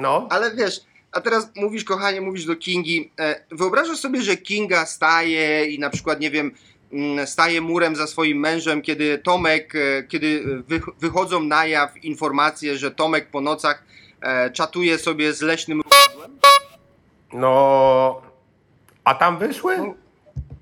No, Ale wiesz, a teraz mówisz, kochanie, mówisz do Kingi. E, wyobrażasz sobie, że Kinga staje i na przykład, nie wiem, mm, staje murem za swoim mężem, kiedy Tomek, e, kiedy wy, wychodzą na jaw informacje, że Tomek po nocach e, czatuje sobie z leśnym no, a tam wyszły?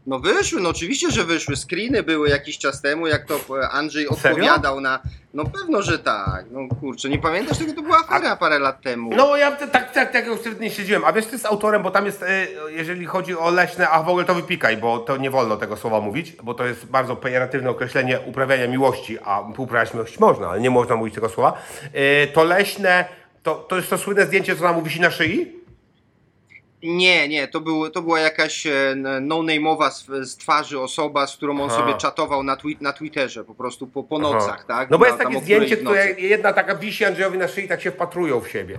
No wyszły, no oczywiście, że wyszły. Screeny były jakiś czas temu, jak to e, Andrzej odpowiadał na. No pewno, że tak. No kurczę, nie pamiętasz tego? To była afera parę lat temu. No ja te- tak, tak, tak już nie siedziałem. A wiesz, ty z autorem, bo tam jest, e, jeżeli chodzi o leśne, a w ogóle to wypikaj, bo to nie wolno tego słowa mówić, bo to jest bardzo pejoratywne określenie uprawiania miłości, a uprawiać miłość można, ale nie można mówić tego słowa. E, To leśne, to, to jest to słynne zdjęcie, co nam wisi na szyi? Nie, nie, to, był, to była jakaś e, no-name'owa z, z twarzy osoba, z którą on Aha. sobie czatował na, twi- na Twitterze, po prostu po, po nocach, tak? No bo Na- jest tam takie zdjęcie, które jedna taka wisi Andrzejowi na szyi, tak się wpatrują w siebie.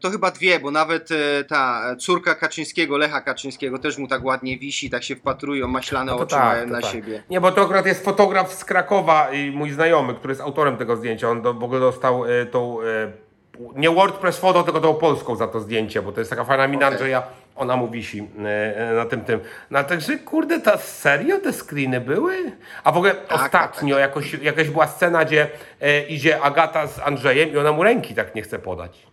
To chyba dwie, bo nawet e, ta córka Kaczyńskiego, Lecha Kaczyńskiego, też mu tak ładnie wisi, tak się wpatrują, maślane No oczy tak, na tak. siebie. Nie, bo to akurat jest fotograf z Krakowa i mój znajomy, który jest autorem tego zdjęcia. On do, w ogóle dostał e, tą, e, nie WordPress Photo, tylko tą polską za to zdjęcie, bo to jest taka fajna mina Okej. Andrzeja, ona mu wisi e, e, na tym tym. No także kurde, ta serio te screeny były? A w ogóle Tak, ostatnio Jakoś, jakaś była scena, gdzie e, idzie Agata z Andrzejem i ona mu ręki tak nie chce podać.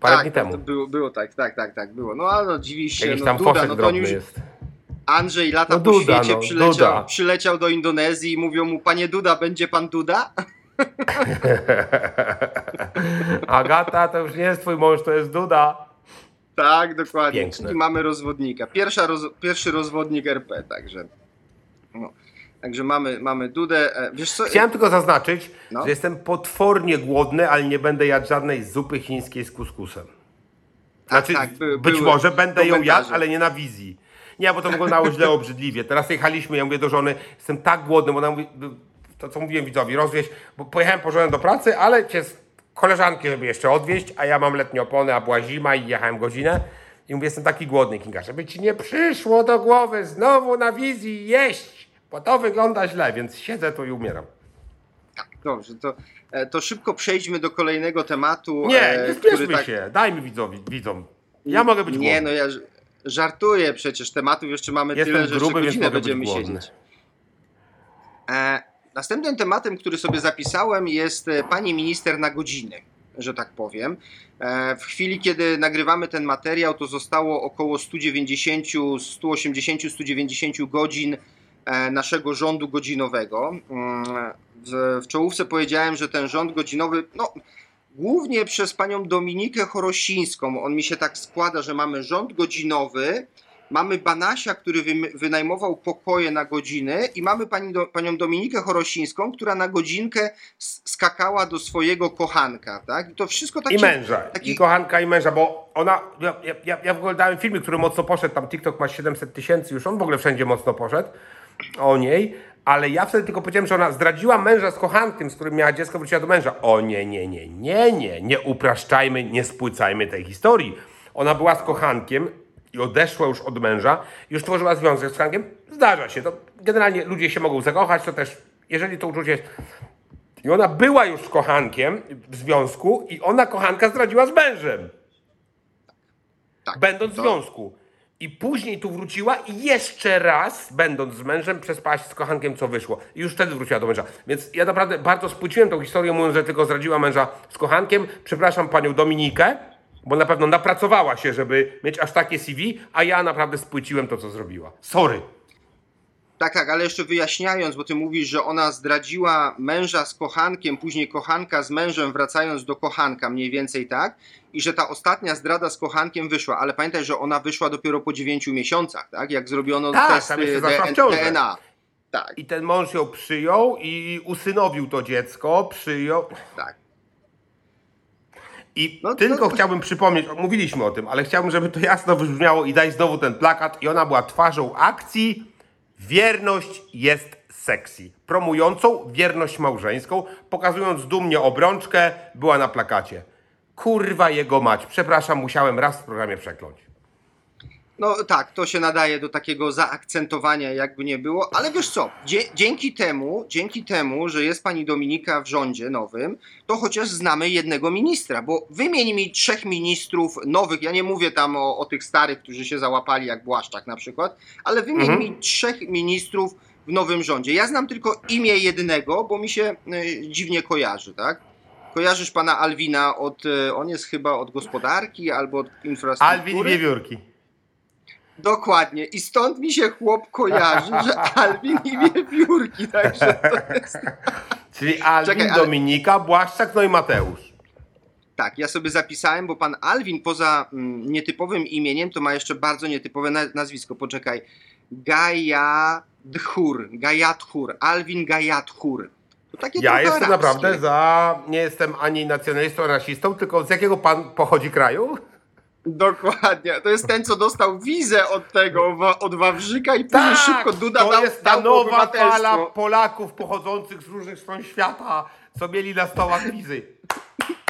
Parę tak, dni to, temu. było, było tak, tak, tak, tak, było. No ale no, dziwisz się, Jakiś no tam Duda, no to już jest. Andrzej lata No po Duda, świecie, no, przyleciał, Duda. przyleciał do Indonezji i mówią mu, panie Duda, będzie pan Duda? Agata to już nie jest twój mąż, to jest Duda. Tak, dokładnie. Piękne. Czyli mamy rozwodnika. Pierwsza roz, pierwszy rozwodnik RP, także. No. Także mamy, mamy Dudę. E, Wiesz co? Chciałem tylko zaznaczyć, No. że jestem potwornie głodny, ale nie będę jadł żadnej zupy chińskiej z kuskusem. Znaczy, tak, by- być może będę ją jadł, ale nie na wizji. Nie, bo to wyglądało źle obrzydliwie. Teraz jechaliśmy, ja mówię do żony, jestem tak głodny, bo ona mówi, to co mówiłem widzowi, rozwieź, bo pojechałem po żonę do pracy, ale cię z koleżanki, żeby jeszcze odwieźć, a ja mam letnie opony, a była zima i jechałem godzinę. I mówię, jestem taki głodny, Kinga, żeby ci nie przyszło do głowy znowu na wizji jeść, bo to wygląda źle, więc siedzę tu i umieram. Dobrze, to, e, to szybko przejdźmy do kolejnego tematu. Nie, e, nie spieszmy tak- się, daj mi widzowi, widzom. Ja mogę być Nie, głodny. no ja żartuję przecież. Tematów jeszcze mamy Jestem tyle, że gruby, jeszcze godzinę będziemy siedzieć. E, następnym tematem, który sobie zapisałem, jest e, pani minister na godziny, że tak powiem. E, w chwili, kiedy nagrywamy ten materiał, to zostało około 190, 180, 190 godzin e, naszego rządu godzinowego. Mm, W, w czołówce powiedziałem, że ten rząd godzinowy, no, głównie przez panią Dominikę Chorosińską, on mi się tak składa, że mamy rząd godzinowy, Mamy Banasia, który wynajmował pokoje na godziny i mamy pani do, panią Dominikę Chorosińską, która na godzinkę skakała do swojego kochanka, tak? I to wszystko tak I męża, taki- i kochanka, i męża, bo ona, ja, ja- ja, ja w ogóle dałem filmik, który mocno poszedł, tam TikTok ma 700 tysięcy, już on w ogóle wszędzie mocno poszedł o niej, ale ja wtedy tylko powiedziałem, że ona zdradziła męża z kochankiem, z którym miała dziecko, wróciła do męża. O nie, nie, nie, nie, nie, nie upraszczajmy, nie spłycajmy tej historii. Ona była z kochankiem i odeszła już od męża, już tworzyła związek z kochankiem, zdarza się, to generalnie ludzie się mogą zakochać, to też, jeżeli to uczucie jest i ona była już z kochankiem w związku i ona kochanka zdradziła z mężem, tak, będąc w to- związku. I później tu wróciła i jeszcze raz, będąc z mężem, przespała się z kochankiem, co wyszło. I już wtedy wróciła do męża. Więc ja naprawdę bardzo spłyciłem tą historię, mówiąc, że tylko zdradziła męża z kochankiem. Przepraszam panią Dominikę, bo na pewno napracowała się, żeby mieć aż takie CV, a ja naprawdę spłyciłem to, co zrobiła. Sorry. Tak, tak, ale jeszcze wyjaśniając, bo ty mówisz, że ona zdradziła męża z kochankiem, później kochanka z mężem wracając do kochanka, mniej więcej tak, i że ta ostatnia zdrada z kochankiem wyszła, ale pamiętaj, że ona wyszła dopiero po 9 miesiącach, tak? Jak zrobiono Tak, DN- ciążę. DNA. Tak, I ten mąż ją przyjął i usynowił to dziecko, przyjął. tak. I No to- tylko chciałbym przypomnieć, mówiliśmy o tym, ale chciałbym, żeby to jasno wybrzmiało i dać znowu ten plakat. I ona była twarzą akcji Wierność jest sexy. Promującą wierność małżeńską, pokazując dumnie obrączkę, była na plakacie. Kurwa jego mać. Przepraszam, musiałem raz w programie przekląć. No tak, to się nadaje do takiego zaakcentowania, jakby nie było, ale wiesz co, dzięki temu, dzięki temu, że jest pani Dominika w rządzie nowym, to chociaż znamy jednego ministra, bo wymień mi trzech ministrów nowych, ja nie mówię tam o, o tych starych, którzy się załapali jak Błaszczak na przykład, ale wymień Mhm. mi trzech ministrów w nowym rządzie. Ja znam tylko imię jednego, bo mi się y, dziwnie kojarzy, tak? Kojarzysz pana Alwina od, y, on jest chyba od gospodarki albo od infrastruktury. Alwin wiewiórki. Dokładnie. I stąd mi się chłop kojarzy, że Alwin i wiewiórki. Także to jest... Czyli Alwin, Czekaj, ale- Dominika, Błaszczak, no i Mateusz. Tak, ja sobie zapisałem, bo pan Alwin poza mm, nietypowym imieniem to ma jeszcze bardzo nietypowe na- nazwisko. Poczekaj. Gajadhur. Gajadhur. Alwin Gajadhur. To takie Ja jestem arabskie. naprawdę za. Nie jestem ani nacjonalistą, ani rasistą, tylko z jakiego pan pochodzi kraju? Dokładnie. To jest ten, co dostał wizę od tego, od Wawrzyka i później szybko Duda Tak, to dał, jest ta nowa fala Polaków pochodzących z różnych stron świata, co mieli na stołach wizy.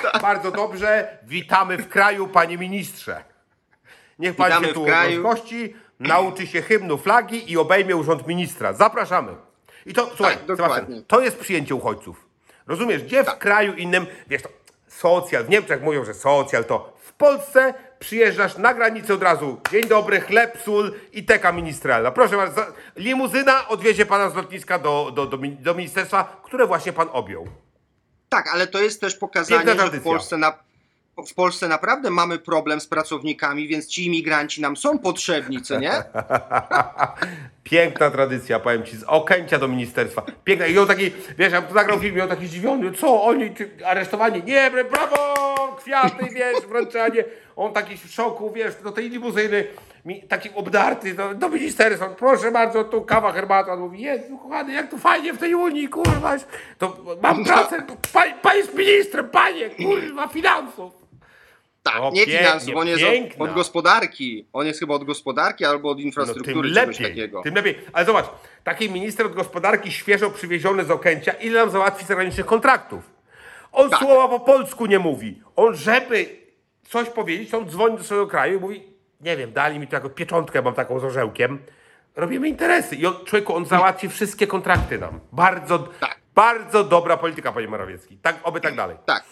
Tak. Bardzo dobrze, witamy w kraju, panie ministrze. Niech pan Witamy się tu gości, nauczy się hymnu flagi i obejmie urząd ministra. Zapraszamy. I to, słuchaj, Tak, dokładnie. Tak. Sebastian, to jest przyjęcie uchodźców. Rozumiesz, gdzie w kraju innym, wiesz, to socjal, w Niemczech mówią, że socjal to w Polsce przyjeżdżasz na granicę od razu. Dzień dobry, chleb, sól i teka ministralna. Proszę bardzo, limuzyna odwiezie pana z lotniska do, do, do, do ministerstwa, które właśnie pan objął. Tak, ale to jest też pokazanie, że w. Polsce, na, w Polsce naprawdę mamy problem z pracownikami, więc ci imigranci nam są potrzebni, co nie? Piękna tradycja, powiem ci, z Okęcia do ministerstwa. Piękna. I on taki, wiesz, ja to nagrał film i on taki zdziwiony, co oni, aresztowani? Nie, brawo, kwiaty, wiesz, wręczanie. On taki w szoku, wiesz, do tej limuzyny, mi, taki obdarty, do, do ministerstwa, proszę bardzo, tu kawa, herbata. On mówi, Jezu, kochany, jak to fajnie w tej Unii, kurwa, to mam pracę, pan, pan jest ministrem, panie, kurwa, finansów. Tak, O, nie finansów, on jest od, od gospodarki. On jest chyba od gospodarki albo od No, tym infrastruktury, czegoś lepiej, takiego. tym lepiej. Ale zobacz, taki minister od gospodarki świeżo przywieziony z Okęcia, ile nam załatwi zagranicznych kontraktów? On Tak. słowa po polsku nie mówi. On, żeby coś powiedzieć, on dzwoni do swojego kraju i mówi, nie wiem, dali mi tu jako pieczątkę, mam taką z orzełkiem, robimy interesy. I on, człowieku, on załatwi wszystkie kontrakty nam. Bardzo, Tak. bardzo dobra polityka, panie Morawiecki. Tak, oby tak dalej. Tak.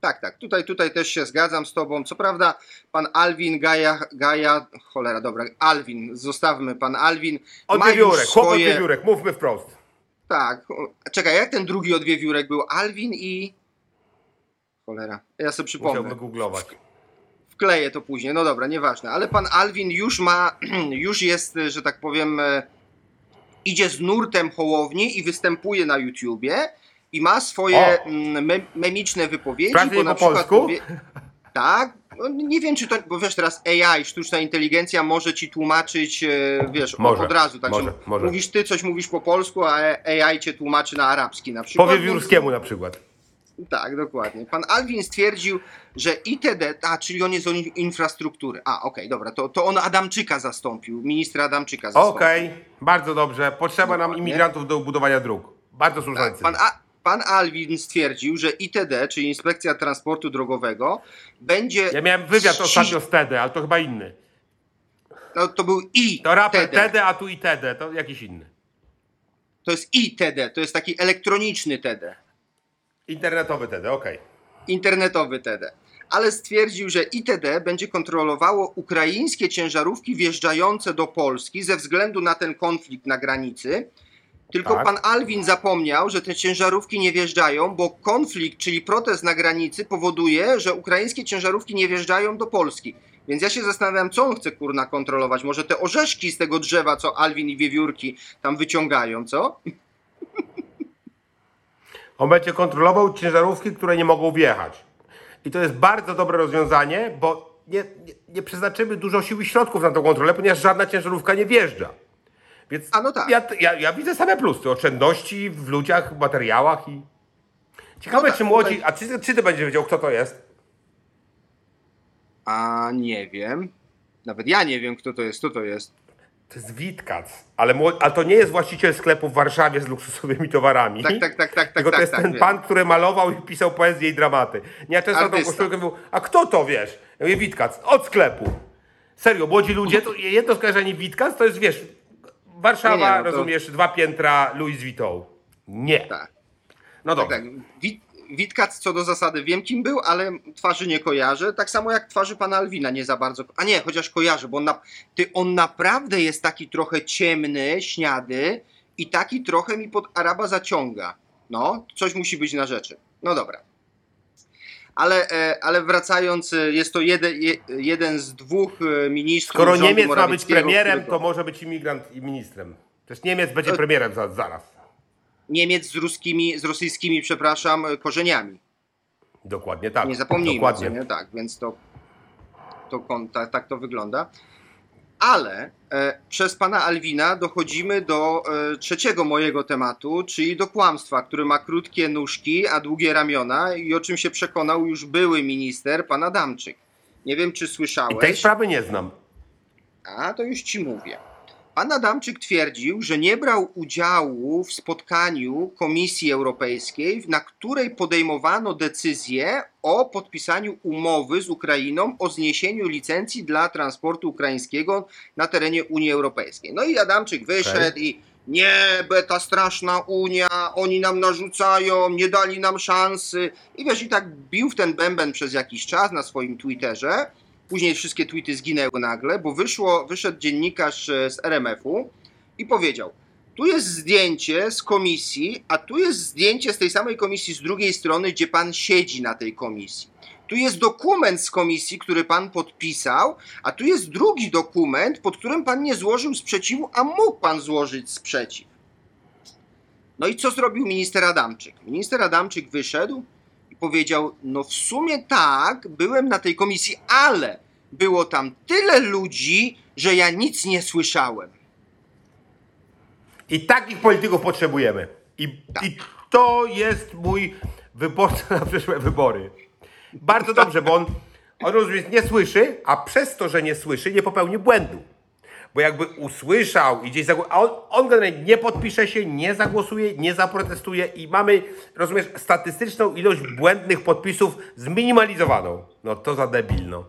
Tak, tak. Tutaj, tutaj też się zgadzam z tobą. Co prawda, pan Alwin Gaja, Gaja, cholera, dobra, Alwin, zostawmy pan Alwin. Od ma już wiewiórek, chłop od swoje- wiewiórek, mówmy wprost. Tak. Czekaj, jak ten drugi od wiewiórek był? Alwin i... Cholera, ja sobie przypomnę. Musiałbym googlować. Wkleję to później, no dobra, nieważne. Ale pan Alwin już ma, już jest, że tak powiem, e, idzie z nurtem Hołowni i występuje na YouTubie i ma swoje me, memiczne wypowiedzi. Sprawdź bo na po przykład polsku? Tak, no, nie wiem czy to, bo wiesz teraz AI, sztuczna inteligencja może ci tłumaczyć, e, wiesz, Może, od razu. Także może, może. mówisz ty coś mówisz po polsku, a AI cię tłumaczy na arabski na przykład. Po więc- wiewiórskiemu na przykład. Tak, dokładnie. Pan Alwin stwierdził, że ITD, a czyli on jest od in- infrastruktury. A, okej, dobra, to, to on Adamczyka zastąpił, ministra Adamczyka zastąpił. Okej, bardzo dobrze. Potrzeba nam Dokładnie. imigrantów do budowania dróg. Bardzo słuszna Tak, decyzja. pan, A, pan Alwin stwierdził, że ITD, czyli Inspekcja Transportu Drogowego, będzie. Ja miałem wywiad ostatnio z TED, ale to chyba inny. No, to był I. To raper TD. TED, a tu i TED, to jakiś inny. To jest ITD, to jest taki elektroniczny TD. Internetowy TED, okej. internetowy TD. Ale stwierdził, że ITD będzie kontrolowało ukraińskie ciężarówki wjeżdżające do Polski ze względu na ten konflikt na granicy. Tylko Tak. pan Alwin zapomniał, że te ciężarówki nie wjeżdżają, bo konflikt, czyli protest na granicy powoduje, że ukraińskie ciężarówki nie wjeżdżają do Polski. Więc ja się zastanawiam, co on chce kurna kontrolować. Może te orzeszki z tego drzewa, co Alwin i wiewiórki tam wyciągają, co? On będzie kontrolował ciężarówki, które nie mogą wjechać. I to jest bardzo dobre rozwiązanie, bo nie, nie, nie przeznaczymy dużo sił i środków na tą kontrolę, ponieważ żadna ciężarówka nie wjeżdża. Więc A no tak. ja, ja, ja widzę same plusy. Oszczędności w ludziach, w materiałach i... Ciekawe, No tak, czy młodzi... tutaj- A czy, czy ty będziesz wiedział, kto to jest? A nie wiem. Nawet ja nie wiem, kto to jest. Kto to jest? To jest Witkac, ale, mło- a to nie jest właściciel sklepu w Warszawie z luksusowymi towarami. Tak, tak, tak, tak, Tylko tak, to jest tak, ten wiem. pan, który malował i pisał poezję i dramaty. Ja często tą koszulkę mówił, a kto to wiesz? Ja mówię, Witkac, od sklepu. Serio, młodzi ludzie, to jedno skojarzenie Witkac to jest, wiesz, Warszawa, Nie, nie, no to- rozumiesz, dwa piętra Louis Vuitton. Nie. Tak. No Tak, dobrze. tak. Wit, Witkac co do zasady wiem kim był, ale twarzy nie kojarzę. Tak samo jak twarzy pana Alwina nie za bardzo. A nie, chociaż kojarzę, bo on, na, ty, on naprawdę jest taki trochę ciemny, śniady i taki trochę mi pod Araba zaciąga. No, coś musi być na rzeczy. No dobra. Ale, e, ale wracając, e, jest to jeden, je, jeden z dwóch e, ministrów. Skoro Niemiec ma być premierem, to może być imigrant i ministrem. Też Niemiec będzie premierem za, zaraz. Niemiec z ruskimi, z rosyjskimi, przepraszam, korzeniami. Dokładnie tak. Nie zapomnijmy, Dokładnie. nie? Tak, więc to, to tak, tak to wygląda. Ale e, przez pana Alwina dochodzimy do e, trzeciego mojego tematu, czyli do kłamstwa, który ma krótkie nóżki, a długie ramiona i o czym się przekonał już były minister, pan Adamczyk. Nie wiem, czy I tej słyszałeś. sprawy nie znam. A, to już ci mówię. Pan Adamczyk twierdził, że nie brał udziału w spotkaniu Komisji Europejskiej, na której podejmowano decyzję o podpisaniu umowy z Ukrainą o zniesieniu licencji dla transportu ukraińskiego na terenie Unii Europejskiej. No i Adamczyk wyszedł i nie, ta straszna Unia, oni nam narzucają, nie dali nam szansy. I wiesz, i tak bił w ten bęben przez jakiś czas na swoim Twitterze. Później wszystkie tweety zginęły nagle, bo wyszło, wyszedł dziennikarz e, z RMF-u i powiedział: Tu jest zdjęcie z komisji, a tu jest zdjęcie z tej samej komisji z drugiej strony, gdzie pan siedzi na tej komisji. Tu jest dokument z komisji, który pan podpisał, a tu jest drugi dokument, pod którym pan nie złożył sprzeciwu, a mógł pan złożyć sprzeciw. No i co zrobił minister Adamczyk? Minister Adamczyk wyszedł powiedział: No, w sumie tak, byłem na tej komisji, ale było tam tyle ludzi, że ja nic nie słyszałem. I takich polityków potrzebujemy. I, Tak. I to jest mój wyborca na przyszłe wybory. Bardzo dobrze, bo on, on rozumiesz, nie słyszy, a przez to, że nie słyszy, nie popełni błędu. Bo jakby usłyszał i gdzieś zagłosuje, a on, on generalnie nie podpisze się, nie zagłosuje, nie zaprotestuje i mamy, rozumiesz, statystyczną ilość błędnych podpisów zminimalizowaną. No to za debil, no.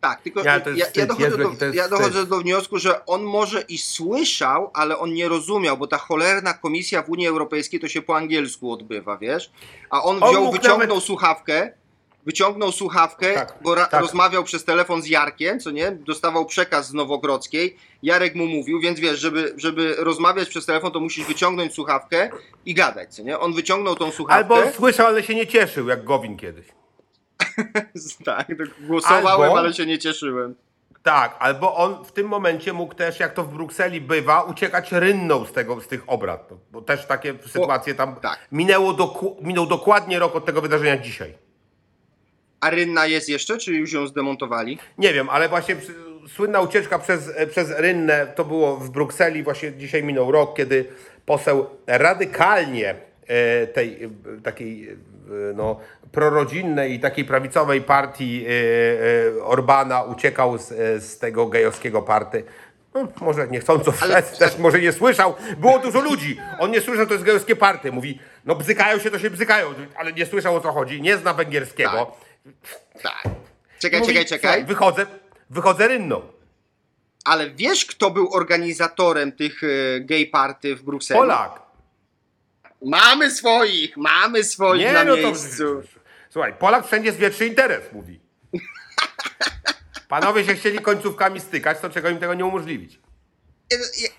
Tak, tylko ja, ja, wstyd, dochodzę, do, ja dochodzę do wniosku, że on może i słyszał, ale on nie rozumiał, bo ta cholerna komisja w Unii Europejskiej to się po angielsku odbywa, wiesz? A on On wziął, mógł wyciągnął nawet- słuchawkę, wyciągnął słuchawkę, Tak, bo tak. rozmawiał przez telefon z Jarkiem, co nie? Dostawał przekaz z Nowogrodzkiej. Jarek mu mówił, więc wiesz, żeby, żeby rozmawiać przez telefon, to musisz wyciągnąć słuchawkę i gadać, co nie? On wyciągnął tą słuchawkę. Albo słyszał, ale się nie cieszył, jak Gowin kiedyś. tak, głosowałem, Albo- ale się nie cieszyłem. Tak, albo on w tym momencie mógł też, jak to w Brukseli bywa, uciekać rynną z, tego, z tych obrad. Bo też takie sytuacje tam tak. minęło doku, minął dokładnie rok od tego wydarzenia dzisiaj. A Rynna jest jeszcze, czy już ją zdemontowali? Nie wiem, ale właśnie przy- słynna ucieczka przez, przez Rynnę to było w Brukseli, właśnie dzisiaj minął rok, kiedy poseł radykalnie e, tej e, takiej e, no, prorodzinnej i takiej prawicowej partii e, e, Orbana uciekał z, e, z tego gejowskiego party. No, może niechcąco Ale- też może nie słyszał. Było dużo ludzi. On nie słyszał, to jest gejowskie party. Mówi, no bzykają się, to się bzykają, ale nie słyszał o co chodzi, nie zna węgierskiego. Tak. Czekaj, Mówi, czekaj, czekaj. "Słuchaj, Wychodzę, wychodzę rynną. Ale wiesz, kto był organizatorem tych e, gay party w Brukseli? Polak. Mamy swoich, mamy swoich Nie, na no to. miejscu. Słuchaj, Polak wszędzie zwietrzy interes, mówi. Panowie się chcieli końcówkami stykać, to czego im tego nie umożliwić.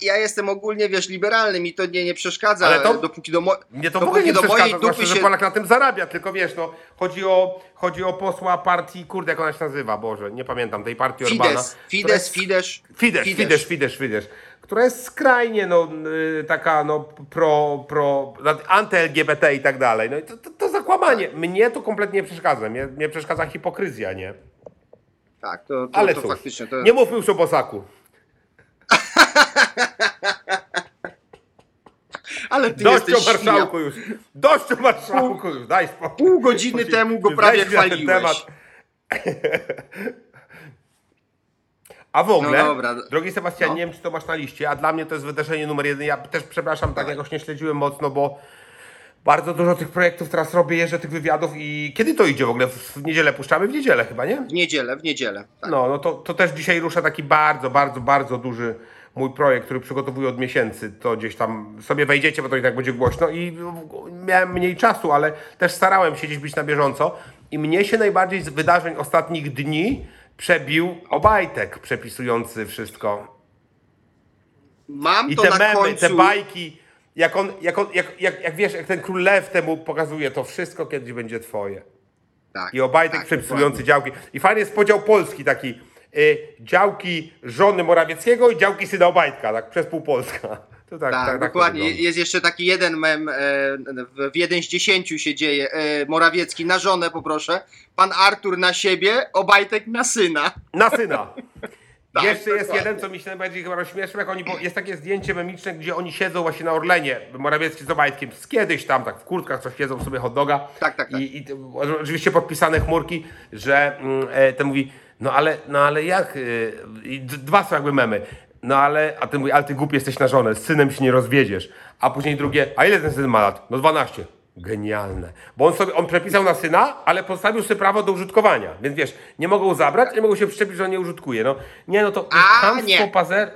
Ja, jestem ogólnie, wiesz, liberalny, mi to nie, nie przeszkadza, Ale to- dopóki do, mo- Mnie to w ogóle dopóki nie do mojej przeszkadza, dupy zwłaszcza, że się... Polak na tym zarabia, tylko wiesz, no, chodzi o, chodzi o posła partii, kurde, jak ona się nazywa, Boże, nie pamiętam, tej partii Orbana. Fidesz, która Fidesz, jest- Fidesz, Fidesz, Fidesz, Fidesz, Fidesz, która jest skrajnie, no, y, taka, no, pro, pro, anty-LGBT i tak dalej. No i to, to, to zakłamanie. Mnie to kompletnie nie przeszkadza. Mnie, mnie przeszkadza hipokryzja, nie? Tak, to, to, Ale to cóż, faktycznie. To... nie mówmy już o Bosaku. Ale ty Dość o jesteś świnia. marszałku już. Dość o marszałku już. Daj spokój. Pół godziny temu go prawie chwaliłeś. temat. A w ogóle, No dobra. drogi Sebastian, No. nie wiem czy to masz na liście, a dla mnie to jest wydarzenie numer jeden. Ja też przepraszam, tak jakoś nie śledziłem mocno, bo bardzo dużo tych projektów teraz robię, jeżdżę tych wywiadów i kiedy to idzie w ogóle? W niedzielę puszczamy? W niedzielę chyba, nie? W niedzielę, w niedzielę. Tak. No, no to, to też dzisiaj rusza taki bardzo, bardzo, bardzo duży mój projekt, który przygotowuję od miesięcy. To gdzieś tam sobie wejdziecie, bo to i tak będzie głośno i miałem mniej czasu, ale też starałem się gdzieś być na bieżąco i mnie się najbardziej z wydarzeń ostatnich dni przebił Obajtek przepisujący wszystko. Mam I to te na memy, końcu. te bajki, jak on, jak, on jak, jak, jak wiesz, jak ten król lew temu pokazuje, to wszystko kiedyś będzie twoje. Tak, I Obajtek tak, przepisujący działki. I fajny jest podział Polski taki. Y, działki żony Morawieckiego i działki syna Obajtka, tak przez pół Polska. To tak, Tak, tak, tak dokładnie. wygląda. jest jeszcze taki jeden mem, e, w jeden z dziesięciu się dzieje. E, Morawiecki na żonę poproszę, pan Artur na siebie, Obajtek na syna. Na syna. Tak, Jeszcze jest dokładnie. jeden, co mi się najbardziej chyba rozśmieszył, jak oni, jest takie zdjęcie memiczne, gdzie oni siedzą właśnie na Orlenie, Morawiecki z Obajtkiem, z kiedyś tam, tak w kurtkach coś jedzą sobie hot doga. Tak, tak, tak. I, i oczywiście podpisane chmurki, że mm, e, ten mówi, no ale, no ale jak, y, i dwa są jakby memy, no ale, a ty mówi, ale ty głupi jesteś na żonę, z synem się nie rozwiedziesz. A później drugie, a ile ten syn ma lat? No 12. Genialne. Bo on sobie, on przepisał na syna, ale postawił sobie prawo do użytkowania. Więc wiesz, nie mogą zabrać, nie mogą się przyczepić, że on nie użytkuje. No nie, no to A, nie. pazer...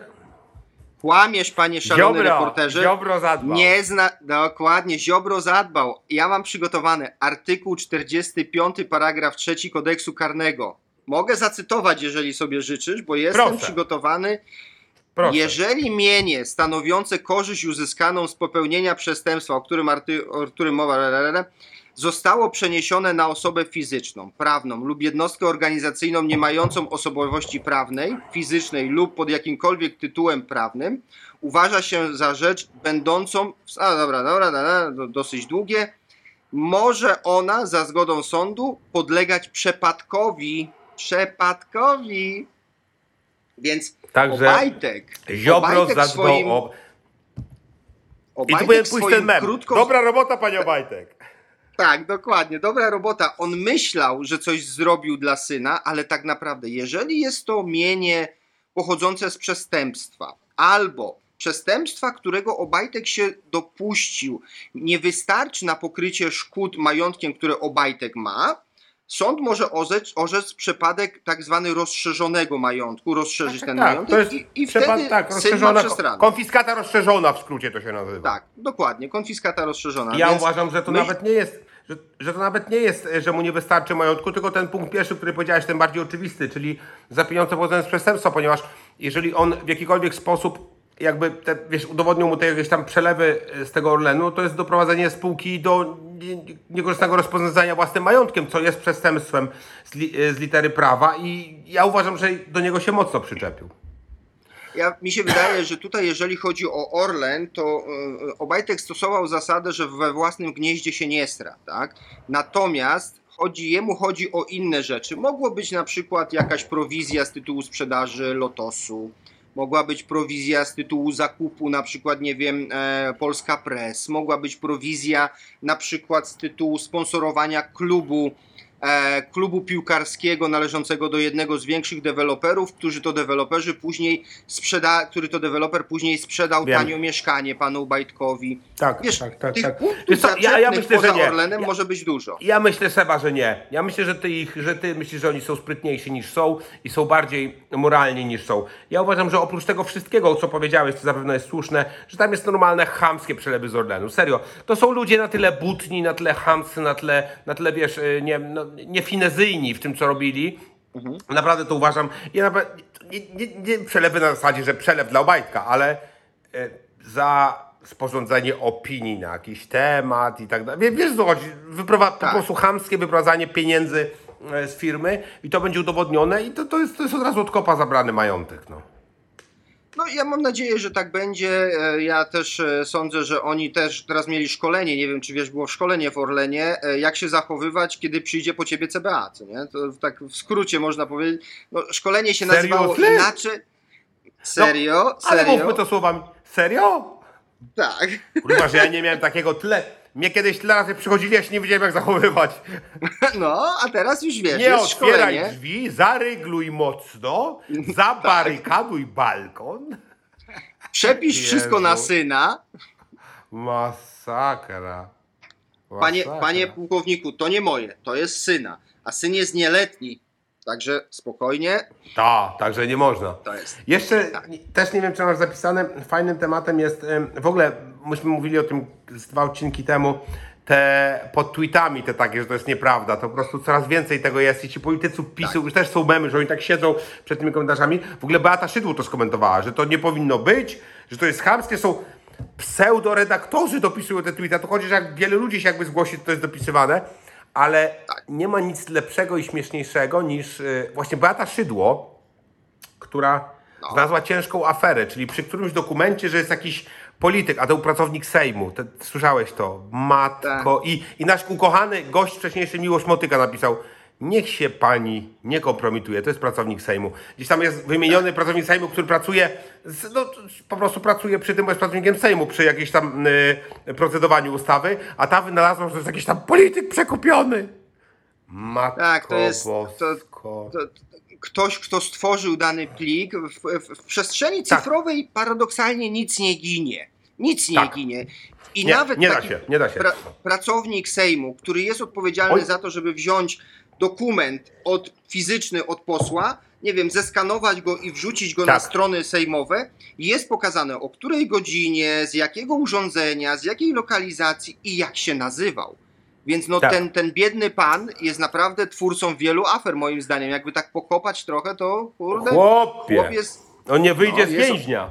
Kłamiesz, panie szalony Ziobro, reporterze. Ziobro zadbał. Nie zna... Dokładnie, Ziobro zadbał. Ja mam przygotowany artykuł 45, paragraf 3 kodeksu karnego. Mogę zacytować, jeżeli sobie życzysz, bo jestem Proszę. przygotowany. Proszę. Jeżeli mienie stanowiące korzyść uzyskaną z popełnienia przestępstwa, o którym, arty... o którym mowa, zostało przeniesione na osobę fizyczną, prawną lub jednostkę organizacyjną nie mającą osobowości prawnej, fizycznej lub pod jakimkolwiek tytułem prawnym, uważa się za rzecz będącą. A dobra, dobra, dobra do- dosyć długie. Może ona za zgodą sądu podlegać przepadkowi. Przepadkowi. Więc Także Obajtek. Ziobro Obajtek zadbał swoim, o... I tu powinien pójść ten mem. krótko, Dobra robota, panie Obajtek. Tak, dokładnie. Dobra robota. On myślał, że coś zrobił dla syna, ale tak naprawdę, jeżeli jest to mienie pochodzące z przestępstwa albo przestępstwa, którego Obajtek się dopuścił, nie wystarczy na pokrycie szkód majątkiem, które Obajtek ma, sąd może orzec, orzec przypadek tak zwany rozszerzonego majątku, rozszerzyć ten majątek to jest i, i przepad- wtedy tak, rozszerzona, konfiskata rozszerzona w skrócie to się nazywa. Tak, dokładnie. Konfiskata rozszerzona. Ja Więc uważam, że to myśl- nawet nie jest, że, że to nawet nie jest, e, że mu nie wystarczy majątku, tylko ten punkt pierwszy, który powiedziałeś, ten bardziej oczywisty, czyli za pieniądze pochodzące z przestępstwa, ponieważ jeżeli on w jakikolwiek sposób jakby te, wiesz, udowodnił mu te jakieś tam przelewy e, z tego Orlenu, to jest doprowadzenie spółki do nie- niekorzystnego rozporządzania własnym majątkiem, co jest przestępstwem z, li, e, z litery prawa i ja uważam, że do niego się mocno przyczepił. Ja, mi się wydaje, że tutaj, jeżeli chodzi o Orlen, to y, Obajtek stosował zasadę, że we własnym gnieździe się nie stra, tak? Natomiast chodzi, jemu chodzi o inne rzeczy. Mogło być na przykład jakaś prowizja z tytułu sprzedaży Lotosu, mogła być prowizja z tytułu zakupu, na przykład, nie wiem, e, Polska Press, mogła być prowizja na przykład z tytułu sponsorowania klubu klubu piłkarskiego należącego do jednego z większych deweloperów, którzy to deweloperzy później sprzeda, który to deweloper później sprzedał Wiem. tanio mieszkanie panu Bajtkowi. Tak, Wiesz, tak, tak, tych tak. punktów co, ja- ja myślę, że poza nie. Orlenem Ja- może być dużo. Ja myślę, Seba, że nie. Ja myślę, że ty, ich, że ty myślisz, że oni są sprytniejsi niż są i są bardziej moralni niż są. Ja uważam, że oprócz tego wszystkiego, co powiedziałeś, to zapewne jest słuszne, że tam jest normalne, chamskie przelewy z Orlenu. Serio. To są ludzie na tyle butni, na tyle chamscy, na tyle, na tyle wiesz, y, nie, no, niefinezyjni w tym, co robili. Naprawdę to uważam. Ja naprawdę, nie, nie, nie przelewy na zasadzie, że przelew dla Obajtka, ale e, za sporządzenie opinii na jakiś temat i tak dalej. Wie- Wiesz, co chodzi? Wyprowa- Po Tak. prostu chamskie wyprowadzanie pieniędzy e, z firmy i to będzie udowodnione i to, to, jest, to jest od razu od kopa zabrany majątek. No. No ja mam nadzieję, że tak będzie. E, Ja też e, sądzę, że oni też teraz mieli szkolenie, nie wiem czy wiesz, było szkolenie w Orlenie, e, jak się zachowywać, kiedy przyjdzie po ciebie CBA, co nie? To tak w skrócie można powiedzieć. No, szkolenie się nazywało Seriously? inaczej. Serio? Ale Serio? mówmy to słowami. Serio? Tak. Kurwa, że ja nie miałem takiego tyle. Mnie kiedyś tyle razy przychodzili, ja się nie wiedziałem jak zachowywać. No, a teraz już wiesz, Nie jest otwieraj szkolenie. drzwi, zarygluj mocno, zabarykaduj balkon. Przepisz wszystko na Jezu. syna. Masakra. Panie, Masakra. panie pułkowniku, to nie moje, to jest syna. A syn jest nieletni. Także spokojnie, Ta, także nie można. to jest. Jeszcze Tak. też nie wiem, czy masz zapisane. Fajnym tematem jest w ogóle, myśmy mówili o tym z dwa odcinki temu, te pod tweetami te takie, że to jest nieprawda. To po prostu coraz więcej tego jest i ci politycy PiSu Tak. już też są memy, że oni tak siedzą przed tymi komentarzami. W ogóle Beata Szydło to skomentowała, że to nie powinno być, że to jest chamskie, są pseudoredaktorzy dopisują te tweety. To chodzi, że jak wiele ludzi się jakby zgłosi, to jest dopisywane, ale Tak. nie ma nic lepszego i śmieszniejszego niż y, właśnie Beata Szydło, która No. znalazła ciężką aferę, czyli przy którymś dokumencie, że jest jakiś polityk, a to pracownik Sejmu. Te, słyszałeś to? Matko. Tak. I, I nasz ukochany gość wcześniejszy, Miłosz Motyka napisał, niech się pani nie kompromituje, to jest pracownik Sejmu. Gdzieś tam jest wymieniony pracownik Sejmu, który pracuje, z, no, po prostu pracuje przy tym, bo jest pracownikiem Sejmu, przy jakimś tam y, procedowaniu ustawy, a ta wynalazła, że to jest jakiś tam polityk przekupiony. Matko Tak, to jest- to- bosko. To, ktoś, kto stworzył dany plik, w, w, w przestrzeni Tak. cyfrowej paradoksalnie nic nie ginie. Nic nie Tak. ginie. I Nie, nawet nie da się, nie da się. Pra, pracownik Sejmu, który jest odpowiedzialny Oj. za to, żeby wziąć dokument od, fizyczny od posła, nie wiem, zeskanować go i wrzucić go na Tak. strony sejmowe, jest pokazane o której godzinie, z jakiego urządzenia, z jakiej lokalizacji i jak się nazywał. Więc no Tak. ten, ten biedny pan jest naprawdę twórcą wielu afer, moim zdaniem. Jakby tak pokopać trochę, to kurde, Chłopie, chłop jest... on nie wyjdzie No, z więźnia.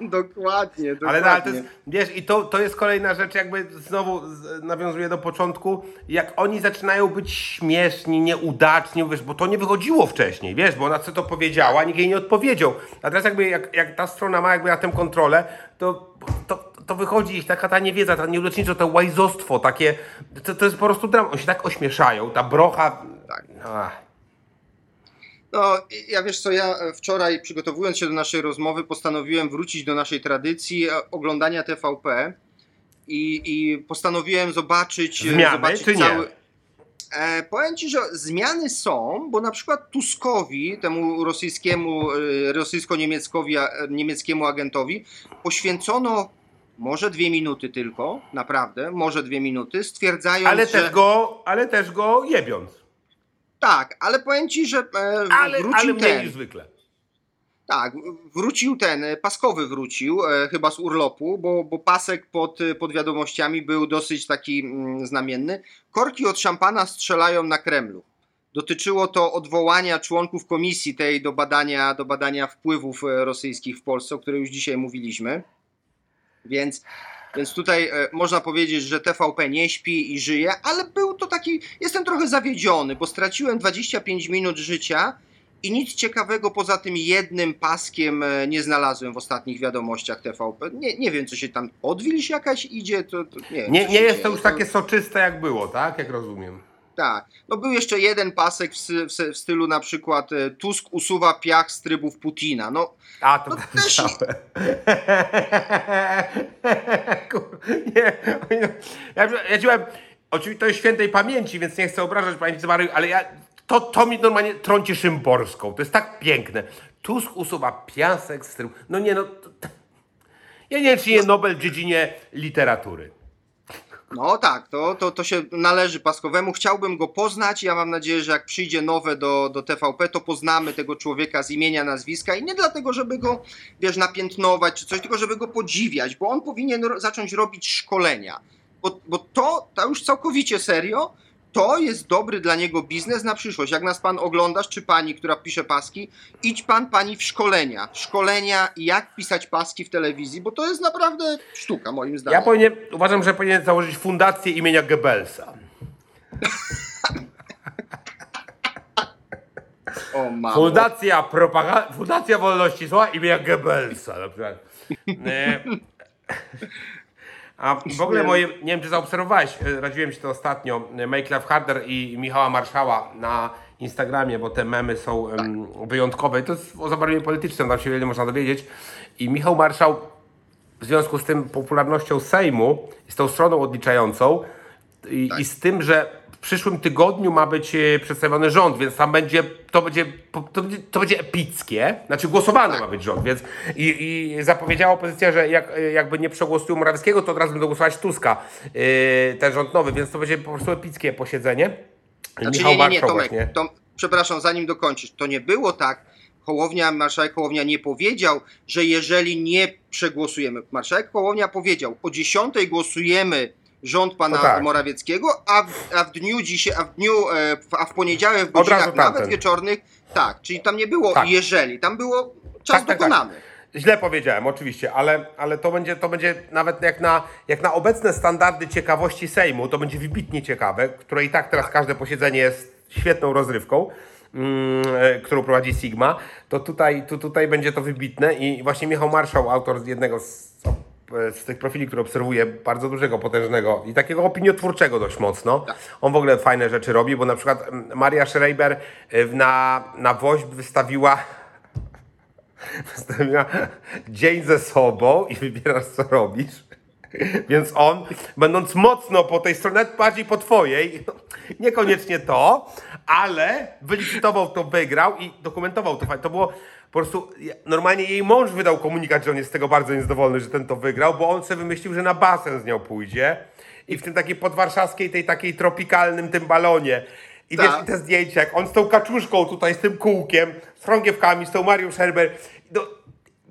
Dokładnie, dokładnie. Ale, ale to jest, wiesz, i to, to jest kolejna rzecz, jakby znowu nawiązuję do początku, jak oni zaczynają być śmieszni, nieudaczni, wiesz, bo to nie wychodziło wcześniej, wiesz, bo ona co to powiedziała, nikt jej nie odpowiedział. A teraz jakby, jak, jak ta strona ma jakby na tę kontrolę, to, to, to wychodzi ich taka ta niewiedza, ta nieudacznictwo, to łajzostwo, takie, to, to jest po prostu dram. Oni się tak ośmieszają, ta brocha, Tak. Ach. No, ja wiesz co, ja e, wczoraj przygotowując się do naszej rozmowy postanowiłem wrócić do naszej tradycji e, oglądania TVP i, i postanowiłem zobaczyć, e, Zmiany, zobaczyć czy nie? cały... E, powiem Ci, że zmiany są, bo na przykład Tuskowi, temu rosyjskiemu, e, rosyjsko-niemieckowi, a- e, niemieckiemu agentowi poświęcono może dwie minuty tylko, naprawdę, może dwie minuty, stwierdzając, Ale że... też go, ale też go jebiąc. Tak, ale powiem Ci, że e, Ale, wrócił ale mniej ten... niż zwykle. Tak, wrócił ten, paskowy wrócił, e, chyba z urlopu, bo, bo pasek pod, pod wiadomościami był dosyć taki mm, znamienny. Korki od szampana strzelają na Kremlu. Dotyczyło to odwołania członków komisji tej do badania, do badania wpływów e, rosyjskich w Polsce, o której już dzisiaj mówiliśmy. Więc, więc tutaj e, można powiedzieć, że TVP nie śpi i żyje, ale był to taki. Jestem trochę zawiedziony, bo straciłem 25 minut życia i nic ciekawego poza tym jednym paskiem e, nie znalazłem w ostatnich wiadomościach TVP. Nie, nie wiem, co się tam. Odwilż jakaś idzie, to, to nie. Nie, nie jest to już takie soczyste jak było, tak? Jak rozumiem. Tak. No był jeszcze jeden pasek w, w, w stylu na przykład e, Tusk usuwa piach z trybów Putina. No, A, to No też. Kur- nie, ja, ja dziłem, oczywiście to jest świętej pamięci, więc nie chcę obrażać pamięci zmarłych, ale ja, to, to mi normalnie trąci szymborską. To jest tak piękne. Tusk usuwa piasek z tym. No nie no. To, ja nie wiem, czy nie Nobel w dziedzinie literatury. No tak, to, to, to się należy Paskowemu. Chciałbym go poznać. Ja mam nadzieję, że jak przyjdzie nowe do, do TVP, to poznamy tego człowieka z imienia, nazwiska i nie dlatego, żeby go, wiesz, napiętnować czy coś, tylko żeby go podziwiać, bo on powinien ro- zacząć robić szkolenia. Bo, bo to, to już całkowicie serio, to jest dobry dla niego biznes na przyszłość. Jak nas pan oglądasz, czy pani, która pisze paski, idź pan pani w szkolenia. Szkolenia, jak pisać paski w telewizji, bo to jest naprawdę sztuka, moim zdaniem. Ja powinien, uważam, że powinien założyć fundację imienia Goebbelsa. O, mamo. Fundacja, propaga- Fundacja Wolności Słowa imienia Goebbelsa. Na przykład. A w ogóle moje, nie wiem czy zaobserwowałeś, e, radziłem ci to ostatnio, Make Love Harder i Michała Marszała na Instagramie, bo te memy są em, wyjątkowe. To jest o zabarwieniu politycznym, tam się wiele można dowiedzieć. I Michał Marszał w związku z tym popularnością Sejmu z tą stroną odliczającą i, i z tym, że przyszłym tygodniu ma być e, przedstawiony rząd, więc tam będzie, to będzie, to będzie, to będzie epickie, znaczy głosowany ma być rząd, więc i, i zapowiedziała opozycja, że jak, e, jakby nie przegłosują Morawieckiego, to od razu będą głosować Tuska, e, ten rząd nowy, więc to będzie po prostu epickie posiedzenie. Znaczy, Michał nie, nie, nie, Marszał Tomek, właśnie. to, przepraszam, zanim dokończysz, to nie było tak, Hołownia, marszałek Hołownia nie powiedział, że jeżeli nie przegłosujemy, marszałek Hołownia powiedział, o 10 głosujemy rząd pana No tak. Morawieckiego, a w, a w dniu dzisiaj, a w dniu, e, a w poniedziałek w godzinach nawet wieczornych, tak, czyli tam nie było Tak. jeżeli, tam było czas Tak, tak, tak. dokonany. Źle powiedziałem, oczywiście, ale, ale to, będzie, to będzie nawet jak na, jak na obecne standardy ciekawości Sejmu, to będzie wybitnie ciekawe, które i tak teraz każde posiedzenie jest świetną rozrywką, mm, e, którą prowadzi Sigma, to tutaj, tu, tutaj będzie to wybitne i właśnie Michał Marszał, autor jednego z, z tych profili, które obserwuję, bardzo dużego, potężnego i takiego opiniotwórczego dość mocno. On w ogóle fajne rzeczy robi, bo na przykład Maria Schreiber y, na, na WOŚP wystawiła Zostawiła dzień ze sobą i wybierasz, co robisz. Więc on, będąc mocno po tej stronie, bardziej po twojej, niekoniecznie to, ale wylicytował to, wygrał i dokumentował to. To było po prostu, normalnie jej mąż wydał komunikat, że on jest z tego bardzo niezadowolony, że ten to wygrał, bo on sobie wymyślił, że na basen z nią pójdzie i w tym takiej podwarszawskiej, tej takiej tropikalnym tym balonie. I wiesz, Tak. i te zdjęcia, jak on z tą kaczuszką tutaj, z tym kółkiem, z chorągiewkami, z tą Marią Scherber. No,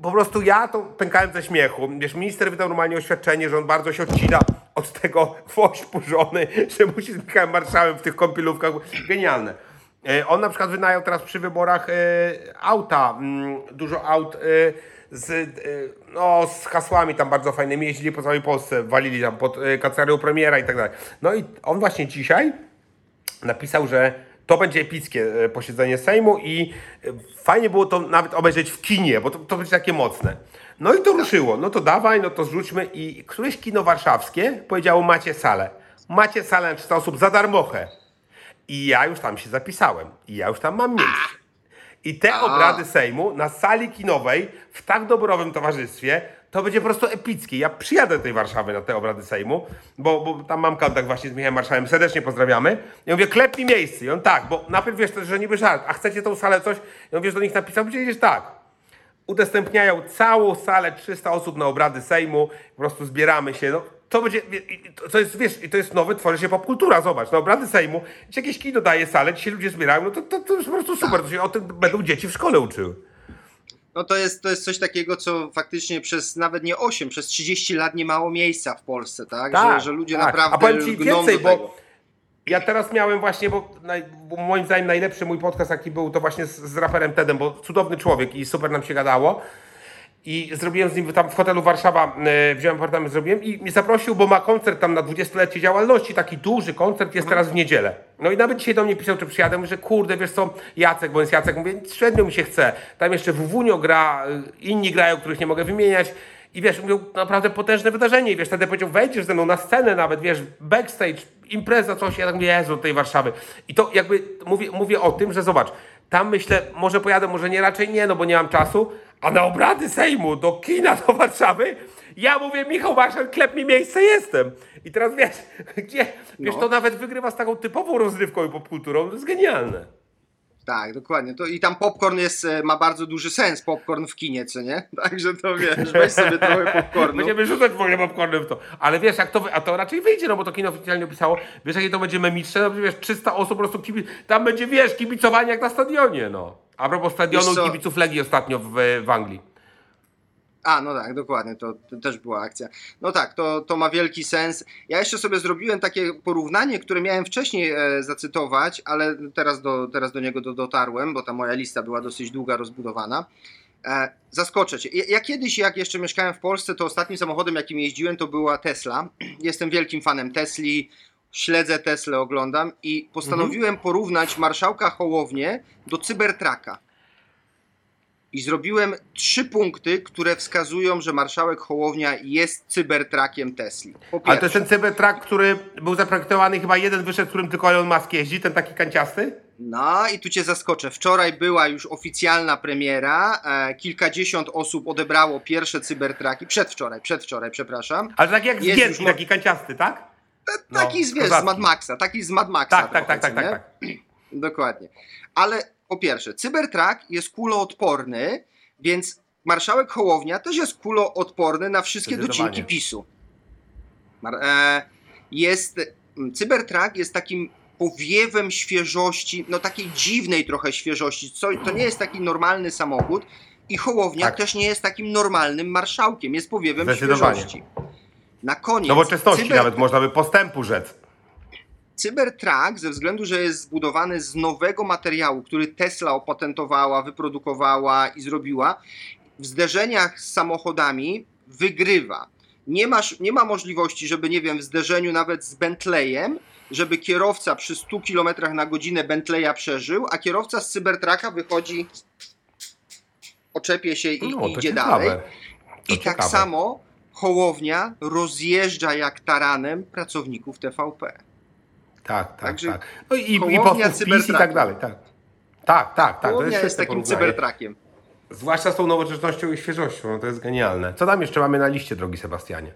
po prostu ja to pękałem ze śmiechu. Wiesz, minister wydał normalnie oświadczenie, że on bardzo się odcina od tego wośpu żony, że musi z Michałem Marszałem w tych kąpielówkach. Genialne. E, On na przykład wynajął teraz przy wyborach e, auta, mm, dużo aut e, z, no, z hasłami tam bardzo fajnymi, jeździli po całej Polsce, walili tam pod kancelarią premiera i tak dalej. No i on właśnie dzisiaj napisał, że to będzie epickie posiedzenie Sejmu i fajnie było to nawet obejrzeć w kinie, bo to, to będzie takie mocne. No i to ruszyło. No to dawaj, no to zrzućmy i któreś kino warszawskie powiedziało macie salę. Macie salę na 300 osób za darmochę. I ja już tam się zapisałem. I ja już tam mam miejsce. I te A. obrady Sejmu na sali kinowej w tak dobrowym towarzystwie to będzie po prostu epickie. Ja przyjadę do tej Warszawy na te obrady Sejmu, bo, bo tam mam kontakt właśnie z Michałem Marszałem. Serdecznie pozdrawiamy. Ja mówię, klep mi miejsce. I on tak, bo najpierw wiesz, że niby żart, a chcecie tą salę coś? I on wiesz, do nich napisał, powiedzieć tak. Udostępniają całą salę 300 osób na obrady Sejmu, po prostu zbieramy się. No, to będzie, to- jest, wiesz, i to jest nowe, tworzy się popkultura, zobacz, na obrady Sejmu, jeśli jakieś kino daje salę, ci się ludzie zbierają, no to, to, to jest po prostu super, to się o tym będą dzieci w szkole uczyły. No to jest, to jest coś takiego, co faktycznie przez nawet nie 8, przez 30 lat nie mało miejsca w Polsce, tak? Tak, że, że ludzie tak. naprawdę A powiem ci więcej, bo ja teraz miałem właśnie, bo, naj, bo moim zdaniem najlepszy mój podcast jaki był, to właśnie z, z raperem Tedem, bo cudowny człowiek i super nam się gadało. I zrobiłem z nim tam w hotelu Warszawa, e, wziąłem apartament, zrobiłem i mnie zaprosił, bo ma koncert tam na 20-lecie działalności, taki duży koncert jest teraz w niedzielę. No i nawet dzisiaj do mnie pisał, czy przyjadę, mówię, że kurde, wiesz co, Jacek, bo jest Jacek, mówię, średnio mi się chce. Tam jeszcze Wuwunio gra, y, inni grają, których nie mogę wymieniać. I wiesz, mówią, naprawdę potężne wydarzenie. I wiesz, wtedy powiedział, wejdziesz ze mną na scenę nawet, wiesz, backstage, impreza, coś. Ja tak mówię, Jezu, tej Warszawy. I to jakby mówię, mówię o tym, że zobacz, tam myślę, może pojadę, może nie, raczej nie, no bo nie mam czasu, a na obrady Sejmu, do kina do Warszawy, ja mówię, Michał Marszal, klep mi miejsce, jestem. I teraz wiesz, gdzie, wiesz, No. to nawet wygrywa z taką typową rozrywką i popkulturą, to jest genialne. Tak, dokładnie. To, I tam popcorn jest, e, ma bardzo duży sens, popcorn w kinie, co nie? Także to wiesz, weź sobie trochę popcornu. Będziemy rzucać w ogóle popcornem w to. Ale wiesz, jak to, a to raczej wyjdzie, no bo to kino oficjalnie opisało, wiesz, jakie to będzie memiczne, no wiesz, 300 osób po prostu kibic, tam będzie, wiesz, kibicowanie jak na stadionie, no. A propos stadionu kibiców Legii ostatnio w, w Anglii. A, no tak, dokładnie, to, to też była akcja. No tak, to, to ma wielki sens. Ja jeszcze sobie zrobiłem takie porównanie, które miałem wcześniej e, zacytować, ale teraz do, teraz do niego do, dotarłem, bo ta moja lista była dosyć długa, rozbudowana. E, zaskoczę cię. Ja, ja kiedyś, jak jeszcze mieszkałem w Polsce, to ostatnim samochodem, jakim jeździłem, to była Tesla. Jestem wielkim fanem Tesli, śledzę Teslę, oglądam i postanowiłem porównać marszałka Hołownię do Cybertraka. I zrobiłem trzy punkty, które wskazują, że marszałek Hołownia jest cybertrakiem Tesli. Ale to jest ten Cybertruck, który był zaprojektowany, chyba jeden wyszedł, którym tylko Elon Musk jeździ, ten taki kanciasty? No i tu cię zaskoczę. Wczoraj była już oficjalna premiera. E, kilkadziesiąt osób odebrało pierwsze cybertraki. Przedwczoraj, przedwczoraj, przepraszam. Ale tak jak Jest już taki kanciasty, tak? No, taki z, wiesz, z. Mad Maxa, taki z Mad Maxa. Tak, tak, trochę, tak, tak, tak, nie? tak. Dokładnie. Ale po pierwsze, cybertrak jest kuloodporny, więc marszałek Hołownia też jest kuloodporny na wszystkie docinki PiSu. E, Jest, cybertrak jest takim powiewem świeżości, no takiej dziwnej trochę świeżości. Co, to nie jest taki normalny samochód i Hołownia Tak. też nie jest takim normalnym marszałkiem, jest powiewem świeżości. Na koniec. Nowoczesności cyber- nawet można by postępu rzec. Cybertruck, ze względu, że jest zbudowany z nowego materiału, który Tesla opatentowała, wyprodukowała i zrobiła, w zderzeniach z samochodami wygrywa. Nie, masz, nie ma możliwości, żeby, nie wiem, w zderzeniu nawet z Bentleyem, żeby kierowca przy 100 km na godzinę Bentleya przeżył, a kierowca z Cybertrucka wychodzi, oczepie się i No, idzie ciekawe. dalej. To I tak ciekawe. samo Hołownia rozjeżdża jak taranem pracowników TVP. Tak, tak, Także tak. No i, i posłów PiS i tak dalej, tak. Tak, tak, tak. To Hołownia jest jest takim porównanie. cybertrakiem. Zwłaszcza z tą nowoczesnością i świeżością, no to jest genialne. Co tam jeszcze mamy na liście, drogi Sebastianie?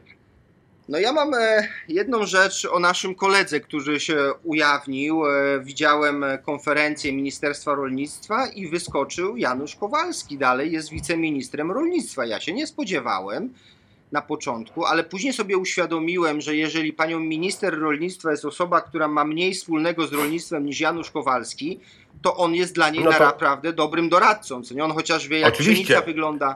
No ja mam e, jedną rzecz o naszym koledze, który się ujawnił. E, widziałem konferencję Ministerstwa Rolnictwa i wyskoczył Janusz Kowalski. Dalej jest wiceministrem rolnictwa. Ja się nie spodziewałem na początku, ale później sobie uświadomiłem, że jeżeli panią minister rolnictwa jest osoba, która ma mniej wspólnego z rolnictwem niż Janusz Kowalski, to on jest dla niej No to- naprawdę dobrym doradcą. Co nie? On chociaż wie, jak Oczywiście. pszenica wygląda.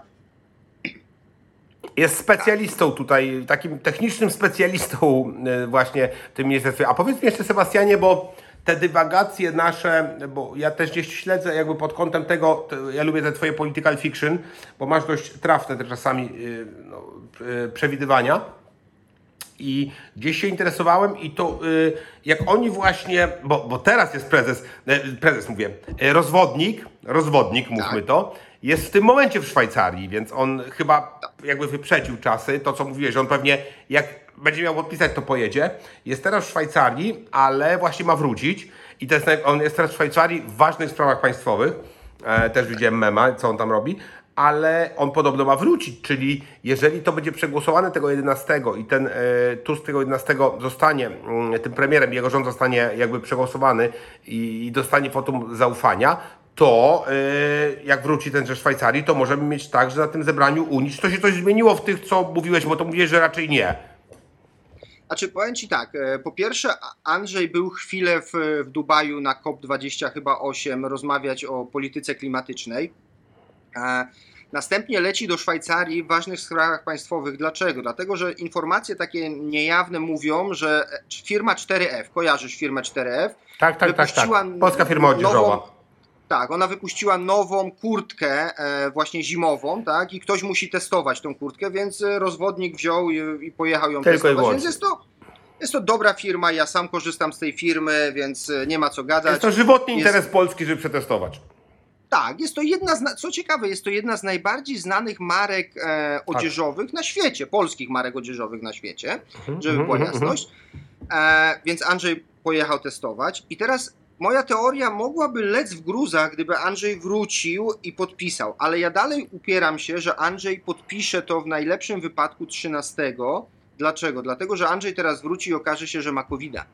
Jest specjalistą tutaj, takim technicznym specjalistą e, właśnie w tym ministerstwie. A powiedz mi jeszcze Sebastianie, bo te dywagacje nasze, bo ja też gdzieś śledzę jakby pod kątem tego, ja lubię te twoje political fiction, bo masz dość trafne te czasami y, no, przewidywania. I gdzieś się interesowałem i to y, jak oni właśnie, bo, bo teraz jest prezes, e, prezes mówię, e, rozwodnik, rozwodnik mówmy Tak. to, jest w tym momencie w Szwajcarii, więc on chyba jakby wyprzedził czasy, to co mówiłeś, że on pewnie jak będzie miał podpisać, to pojedzie. Jest teraz w Szwajcarii, ale właśnie ma wrócić i to jest, on jest teraz w Szwajcarii w ważnych sprawach państwowych, e, też widziałem mema, co on tam robi, ale on podobno ma wrócić, czyli jeżeli to będzie przegłosowane tego 11 i ten e, Tusk tego 11 zostanie mm, tym premierem, jego rząd zostanie jakby przegłosowany i, dostanie wotum zaufania, to e, jak wróci ten ze Szwajcarii, to możemy mieć tak, że na tym zebraniu Unii, czy to się coś zmieniło w tych, co mówiłeś, bo to mówiłeś, że raczej nie. Znaczy, powiem Ci tak, e, po pierwsze Andrzej był chwilę w, w Dubaju na COP20 chyba 8 rozmawiać o polityce klimatycznej. E, Następnie leci do Szwajcarii w ważnych sprawach państwowych. Dlaczego? Dlatego, że informacje takie niejawne mówią, że firma 4F, kojarzysz firmę 4F? Tak, tak, tak, tak. Polska firma odzieżowa. nową- Tak, ona wypuściła nową kurtkę, e, właśnie zimową, tak? I ktoś musi testować tą kurtkę, więc rozwodnik wziął i, i pojechał ją Tylko i testować. wyłącznie. Więc jest to, jest to dobra firma, ja sam korzystam z tej firmy, więc e, nie ma co gadać. Jest to żywotny Jest- interes Polski, żeby przetestować. Tak, jest to jedna z, co ciekawe, jest to jedna z najbardziej znanych marek Tak. e, odzieżowych na świecie, polskich marek odzieżowych na świecie, żeby mhm, była mhm, jasność. E, więc Andrzej pojechał testować i teraz moja teoria mogłaby lec w gruzach, gdyby Andrzej wrócił i podpisał, ale ja dalej upieram się, że Andrzej podpisze to w najlepszym wypadku 13. Dlaczego? Dlatego, że Andrzej teraz wróci i okaże się, że ma covid a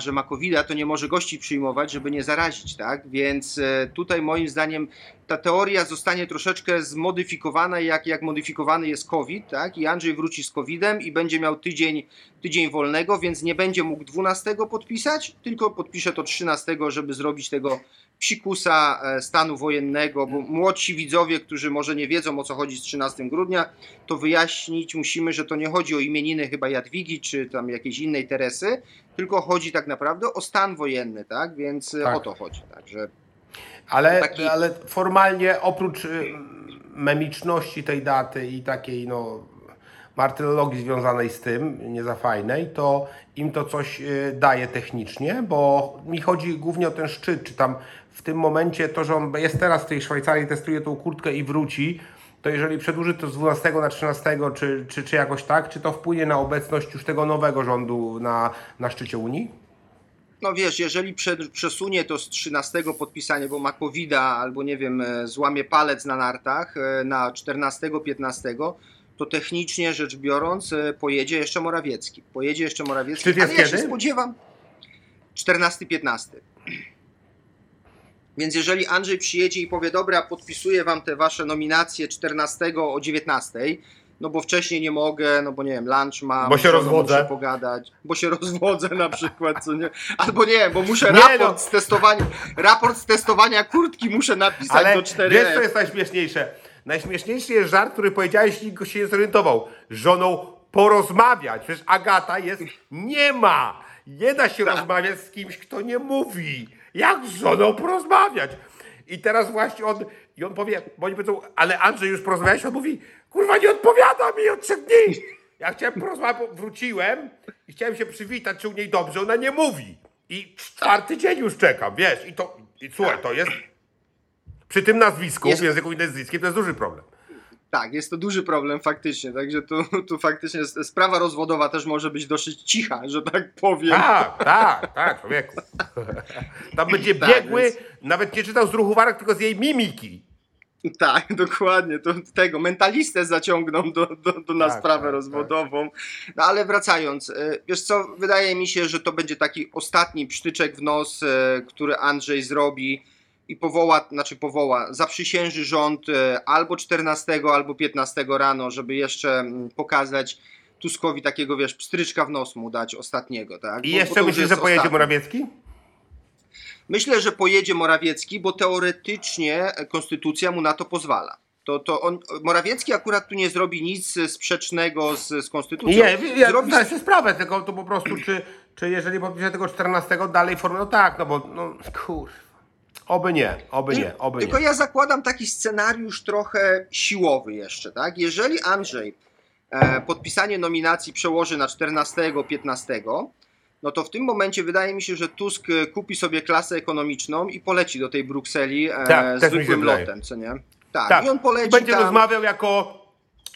że ma covid to nie może gości przyjmować, żeby nie zarazić, tak? Więc e, tutaj moim zdaniem ta teoria zostanie troszeczkę zmodyfikowana, jak, jak modyfikowany jest COVID, tak? I Andrzej wróci z COVID-em i będzie miał tydzień, tydzień wolnego, więc nie będzie mógł 12 podpisać, tylko podpisze to 13, żeby zrobić tego psikusa e, stanu wojennego, bo młodsi widzowie, którzy może nie wiedzą o co chodzi z 13 grudnia, to wyjaśnić musimy, że to nie chodzi o imieniny chyba Jadwigi czy tam jakiejś innej Teresy, tylko chodzi tak naprawdę o stan wojenny, tak? Więc Tak. o to chodzi, także Ale, Taki- ale formalnie oprócz y, memiczności tej daty i takiej no, martyrologii związanej z tym, nie za fajnej, to im to coś y, daje technicznie, bo mi chodzi głównie o ten szczyt, czy tam w tym momencie to, że on jest teraz w tej Szwajcarii, testuje tą kurtkę i wróci, to jeżeli przedłuży to z 12 na 13, czy, czy, czy jakoś tak, czy to wpłynie na obecność już tego nowego rządu na, na szczycie Unii? No wiesz, jeżeli prze, przesunie to z 13 podpisania, bo ma covid albo nie wiem, e, złamie palec na nartach e, na 14-15, to technicznie rzecz biorąc e, pojedzie jeszcze Morawiecki. Pojedzie jeszcze Morawiecki, Szczyt jest ale ja się spodziewam 14-15. Więc jeżeli Andrzej przyjedzie i powie, dobra, podpisuję wam te wasze nominacje 14 o 19, no bo wcześniej nie mogę, no bo nie wiem, lunch mam, Bo się rozwodzę. muszę pogadać, bo się rozwodzę na przykład, co nie? Albo nie wiem, bo muszę Nie, raport no. z testowania, raport z testowania kurtki muszę napisać Ale do 4 wiesz, co jest najśmieszniejsze? Najśmieszniejszy jest żart, który powiedziałeś i nikt się nie zorientował. Żoną porozmawiać. Przecież Agata jest... Nie ma! Nie da się rozmawiać z kimś, kto nie mówi. Jak z żoną porozmawiać? I teraz właśnie on... I on powie, bo oni powiedzą, ale Andrzej już porozmawiałeś? On mówi, kurwa nie odpowiada mi od trzech dni. Ja chciałem porozmawiać, wróciłem i chciałem się przywitać, czy u niej dobrze, ona nie mówi. I czwarty dzień już czekam, wiesz, i to, i słuchaj, to jest przy tym nazwisku, Jest- w języku indonezyjskim, to jest duży problem. Tak, jest to duży problem faktycznie, także tu, tu faktycznie sprawa rozwodowa też może być dosyć cicha, że tak powiem. Tak, tak, tak, człowieku. Tam będzie Tak, biegły, więc- nawet nie czytał z ruchu warek, tylko z jej mimiki. Tak, dokładnie. To tego mentalistę zaciągną do, do, do na Tak, sprawę tak, rozwodową. No ale wracając, e, wiesz co, wydaje mi się, że to będzie taki ostatni psztyczek w nos, e, który Andrzej zrobi i powoła, znaczy powoła, zaprzysięży rząd e, albo 14, albo 15 rano, żeby jeszcze mm, pokazać Tuskowi takiego, wiesz, pstryczka w nos mu dać ostatniego, tak? I Bo- bo jeszcze myślisz, że pojedzie ostatni. Morawiecki? Myślę, że pojedzie Morawiecki, bo teoretycznie konstytucja mu na to pozwala. To, to on, Morawiecki akurat tu nie zrobi nic sprzecznego z, z konstytucją. Nie, ja zrobi, zdaję sobie sprawę, tylko to po prostu, czy, czy jeżeli podpisze tego 14 dalej formę, no tak, no bo, no kur... Oby nie, oby nie, oby Tylko nie. ja zakładam taki scenariusz trochę siłowy jeszcze, tak? Jeżeli Andrzej e, podpisanie nominacji przełoży na 14-15, no to w tym momencie wydaje mi się, że Tusk e, kupi sobie klasę ekonomiczną i poleci do tej Brukseli e, Tak, zwykłym lotem, co nie? Tak, Tak, i on poleci będzie tam, rozmawiał jako,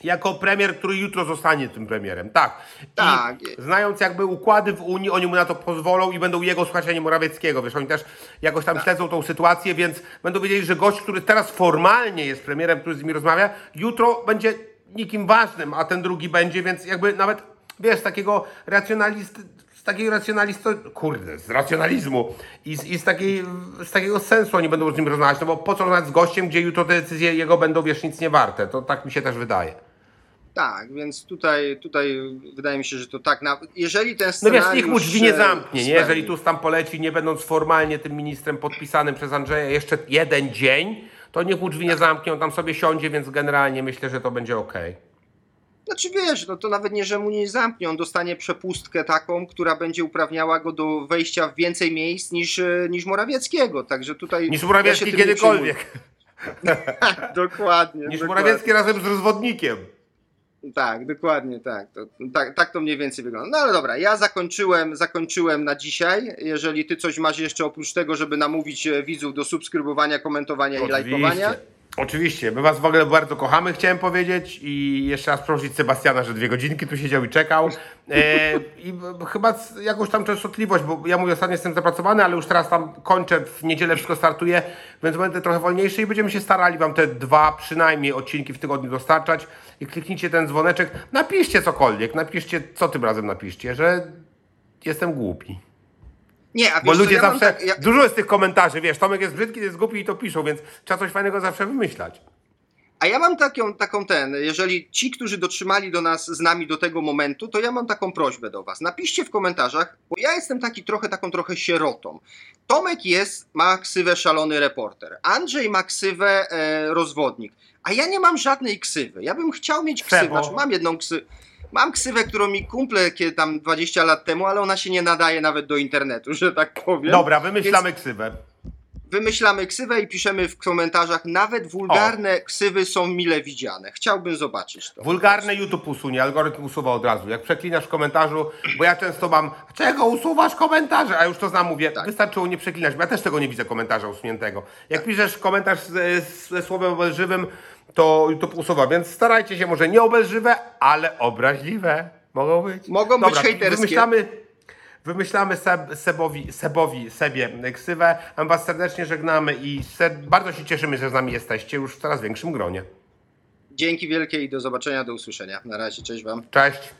jako premier, który jutro zostanie tym premierem. Tak. Tak. I znając jakby układy w Unii, oni mu na to pozwolą i będą jego słuchać, a nie Morawieckiego. Wiesz, oni też jakoś Tak. tam śledzą tą sytuację, więc będą wiedzieli, że gość, który teraz formalnie jest premierem, który z nimi rozmawia, jutro będzie nikim ważnym, a ten drugi będzie, więc jakby nawet, wiesz, takiego racjonalisty, z takiego racjonalisto, kurde, z racjonalizmu i z, i z, takiej, z takiego sensu oni będą z nim rozmawiać, no bo po co rozmawiać z gościem, gdzie jutro te decyzje jego będą, wiesz, nic nie warte. To tak mi się też wydaje. Tak, więc tutaj, tutaj wydaje mi się, że to tak. Na, jeżeli ten No scenariusz... wiesz, nikt mu drzwi nie zamknie, nie? Jeżeli Tusk tam poleci, nie będąc formalnie tym ministrem podpisanym przez Andrzeja jeszcze jeden dzień, to niech mu drzwi nie zamknie, on tam sobie siądzie, więc generalnie myślę, że to będzie okej. Znaczy wiesz, no to nawet nie, że mu nie zamknie, on dostanie przepustkę taką, która będzie uprawniała go do wejścia w więcej miejsc niż, e, niż Morawieckiego, także tutaj... Niż ja Morawiecki nie kiedykolwiek. dokładnie. Niż dokładnie. Morawiecki razem z rozwodnikiem. Tak, dokładnie tak. To, tak. Tak to mniej więcej wygląda. No ale dobra, ja zakończyłem, zakończyłem na dzisiaj. Jeżeli ty coś masz jeszcze oprócz tego, żeby namówić e, widzów do subskrybowania, komentowania i lajkowania. Oczywiście, my was w ogóle bardzo kochamy, chciałem powiedzieć i jeszcze raz prosić Sebastiana, że dwie godzinki tu siedział i czekał. E, I chyba jakąś tam częstotliwość, bo ja mówię, ostatnio jestem zapracowany, ale już teraz tam kończę, w niedzielę wszystko startuje, więc będę trochę wolniejszy i będziemy się starali wam te dwa przynajmniej odcinki w tygodniu dostarczać i kliknijcie ten dzwoneczek, napiszcie cokolwiek, napiszcie, co tym razem napiszcie, że jestem głupi. Nie, a Bo wiesz ludzie ja zawsze, tak, ja, dużo jest tych komentarzy, wiesz, Tomek jest brzydki, jest głupi i to piszą, więc trzeba coś fajnego zawsze wymyślać. A ja mam taką, taką ten, jeżeli ci, którzy dotrzymali do nas z nami do tego momentu, to ja mam taką prośbę do was. Napiszcie w komentarzach, bo ja jestem taki trochę taką trochę sierotą. Tomek jest, ma ksywę szalony reporter. Andrzej ma ksywę e, rozwodnik. A ja nie mam żadnej ksywy. Ja bym chciał mieć ksywę. Znaczy, mam jedną ksywę. Mam ksywę, którą mi kumple kiedy tam 20 lat temu, ale ona się nie nadaje nawet do internetu, że tak powiem. Dobra, wymyślamy ksywę. Wymyślamy ksywę i piszemy w komentarzach, nawet wulgarne ksywy są mile widziane. Chciałbym zobaczyć to. Wulgarne YouTube usunie, algorytm usuwa od razu. Jak przeklinasz w komentarzu, bo ja często mam, czego usuwasz komentarze? A już to znam, mówię, Tak. wystarczyło nie przeklinać, bo ja też tego nie widzę komentarza usuniętego. Jak piszesz komentarz ze, ze słowem obelżywym, to YouTube usuwa, więc starajcie się, może nie obelżywe, ale obraźliwe mogą być. Mogą być Dobra, hejterskie. Wymyślamy, Wymyślamy Seb, Sebowi, Sebowi, Sebie ksywę, a my was serdecznie żegnamy i ser, bardzo się cieszymy, że z nami jesteście już w coraz większym gronie. Dzięki wielkie i do zobaczenia, do usłyszenia. Na razie, cześć Wam. Cześć!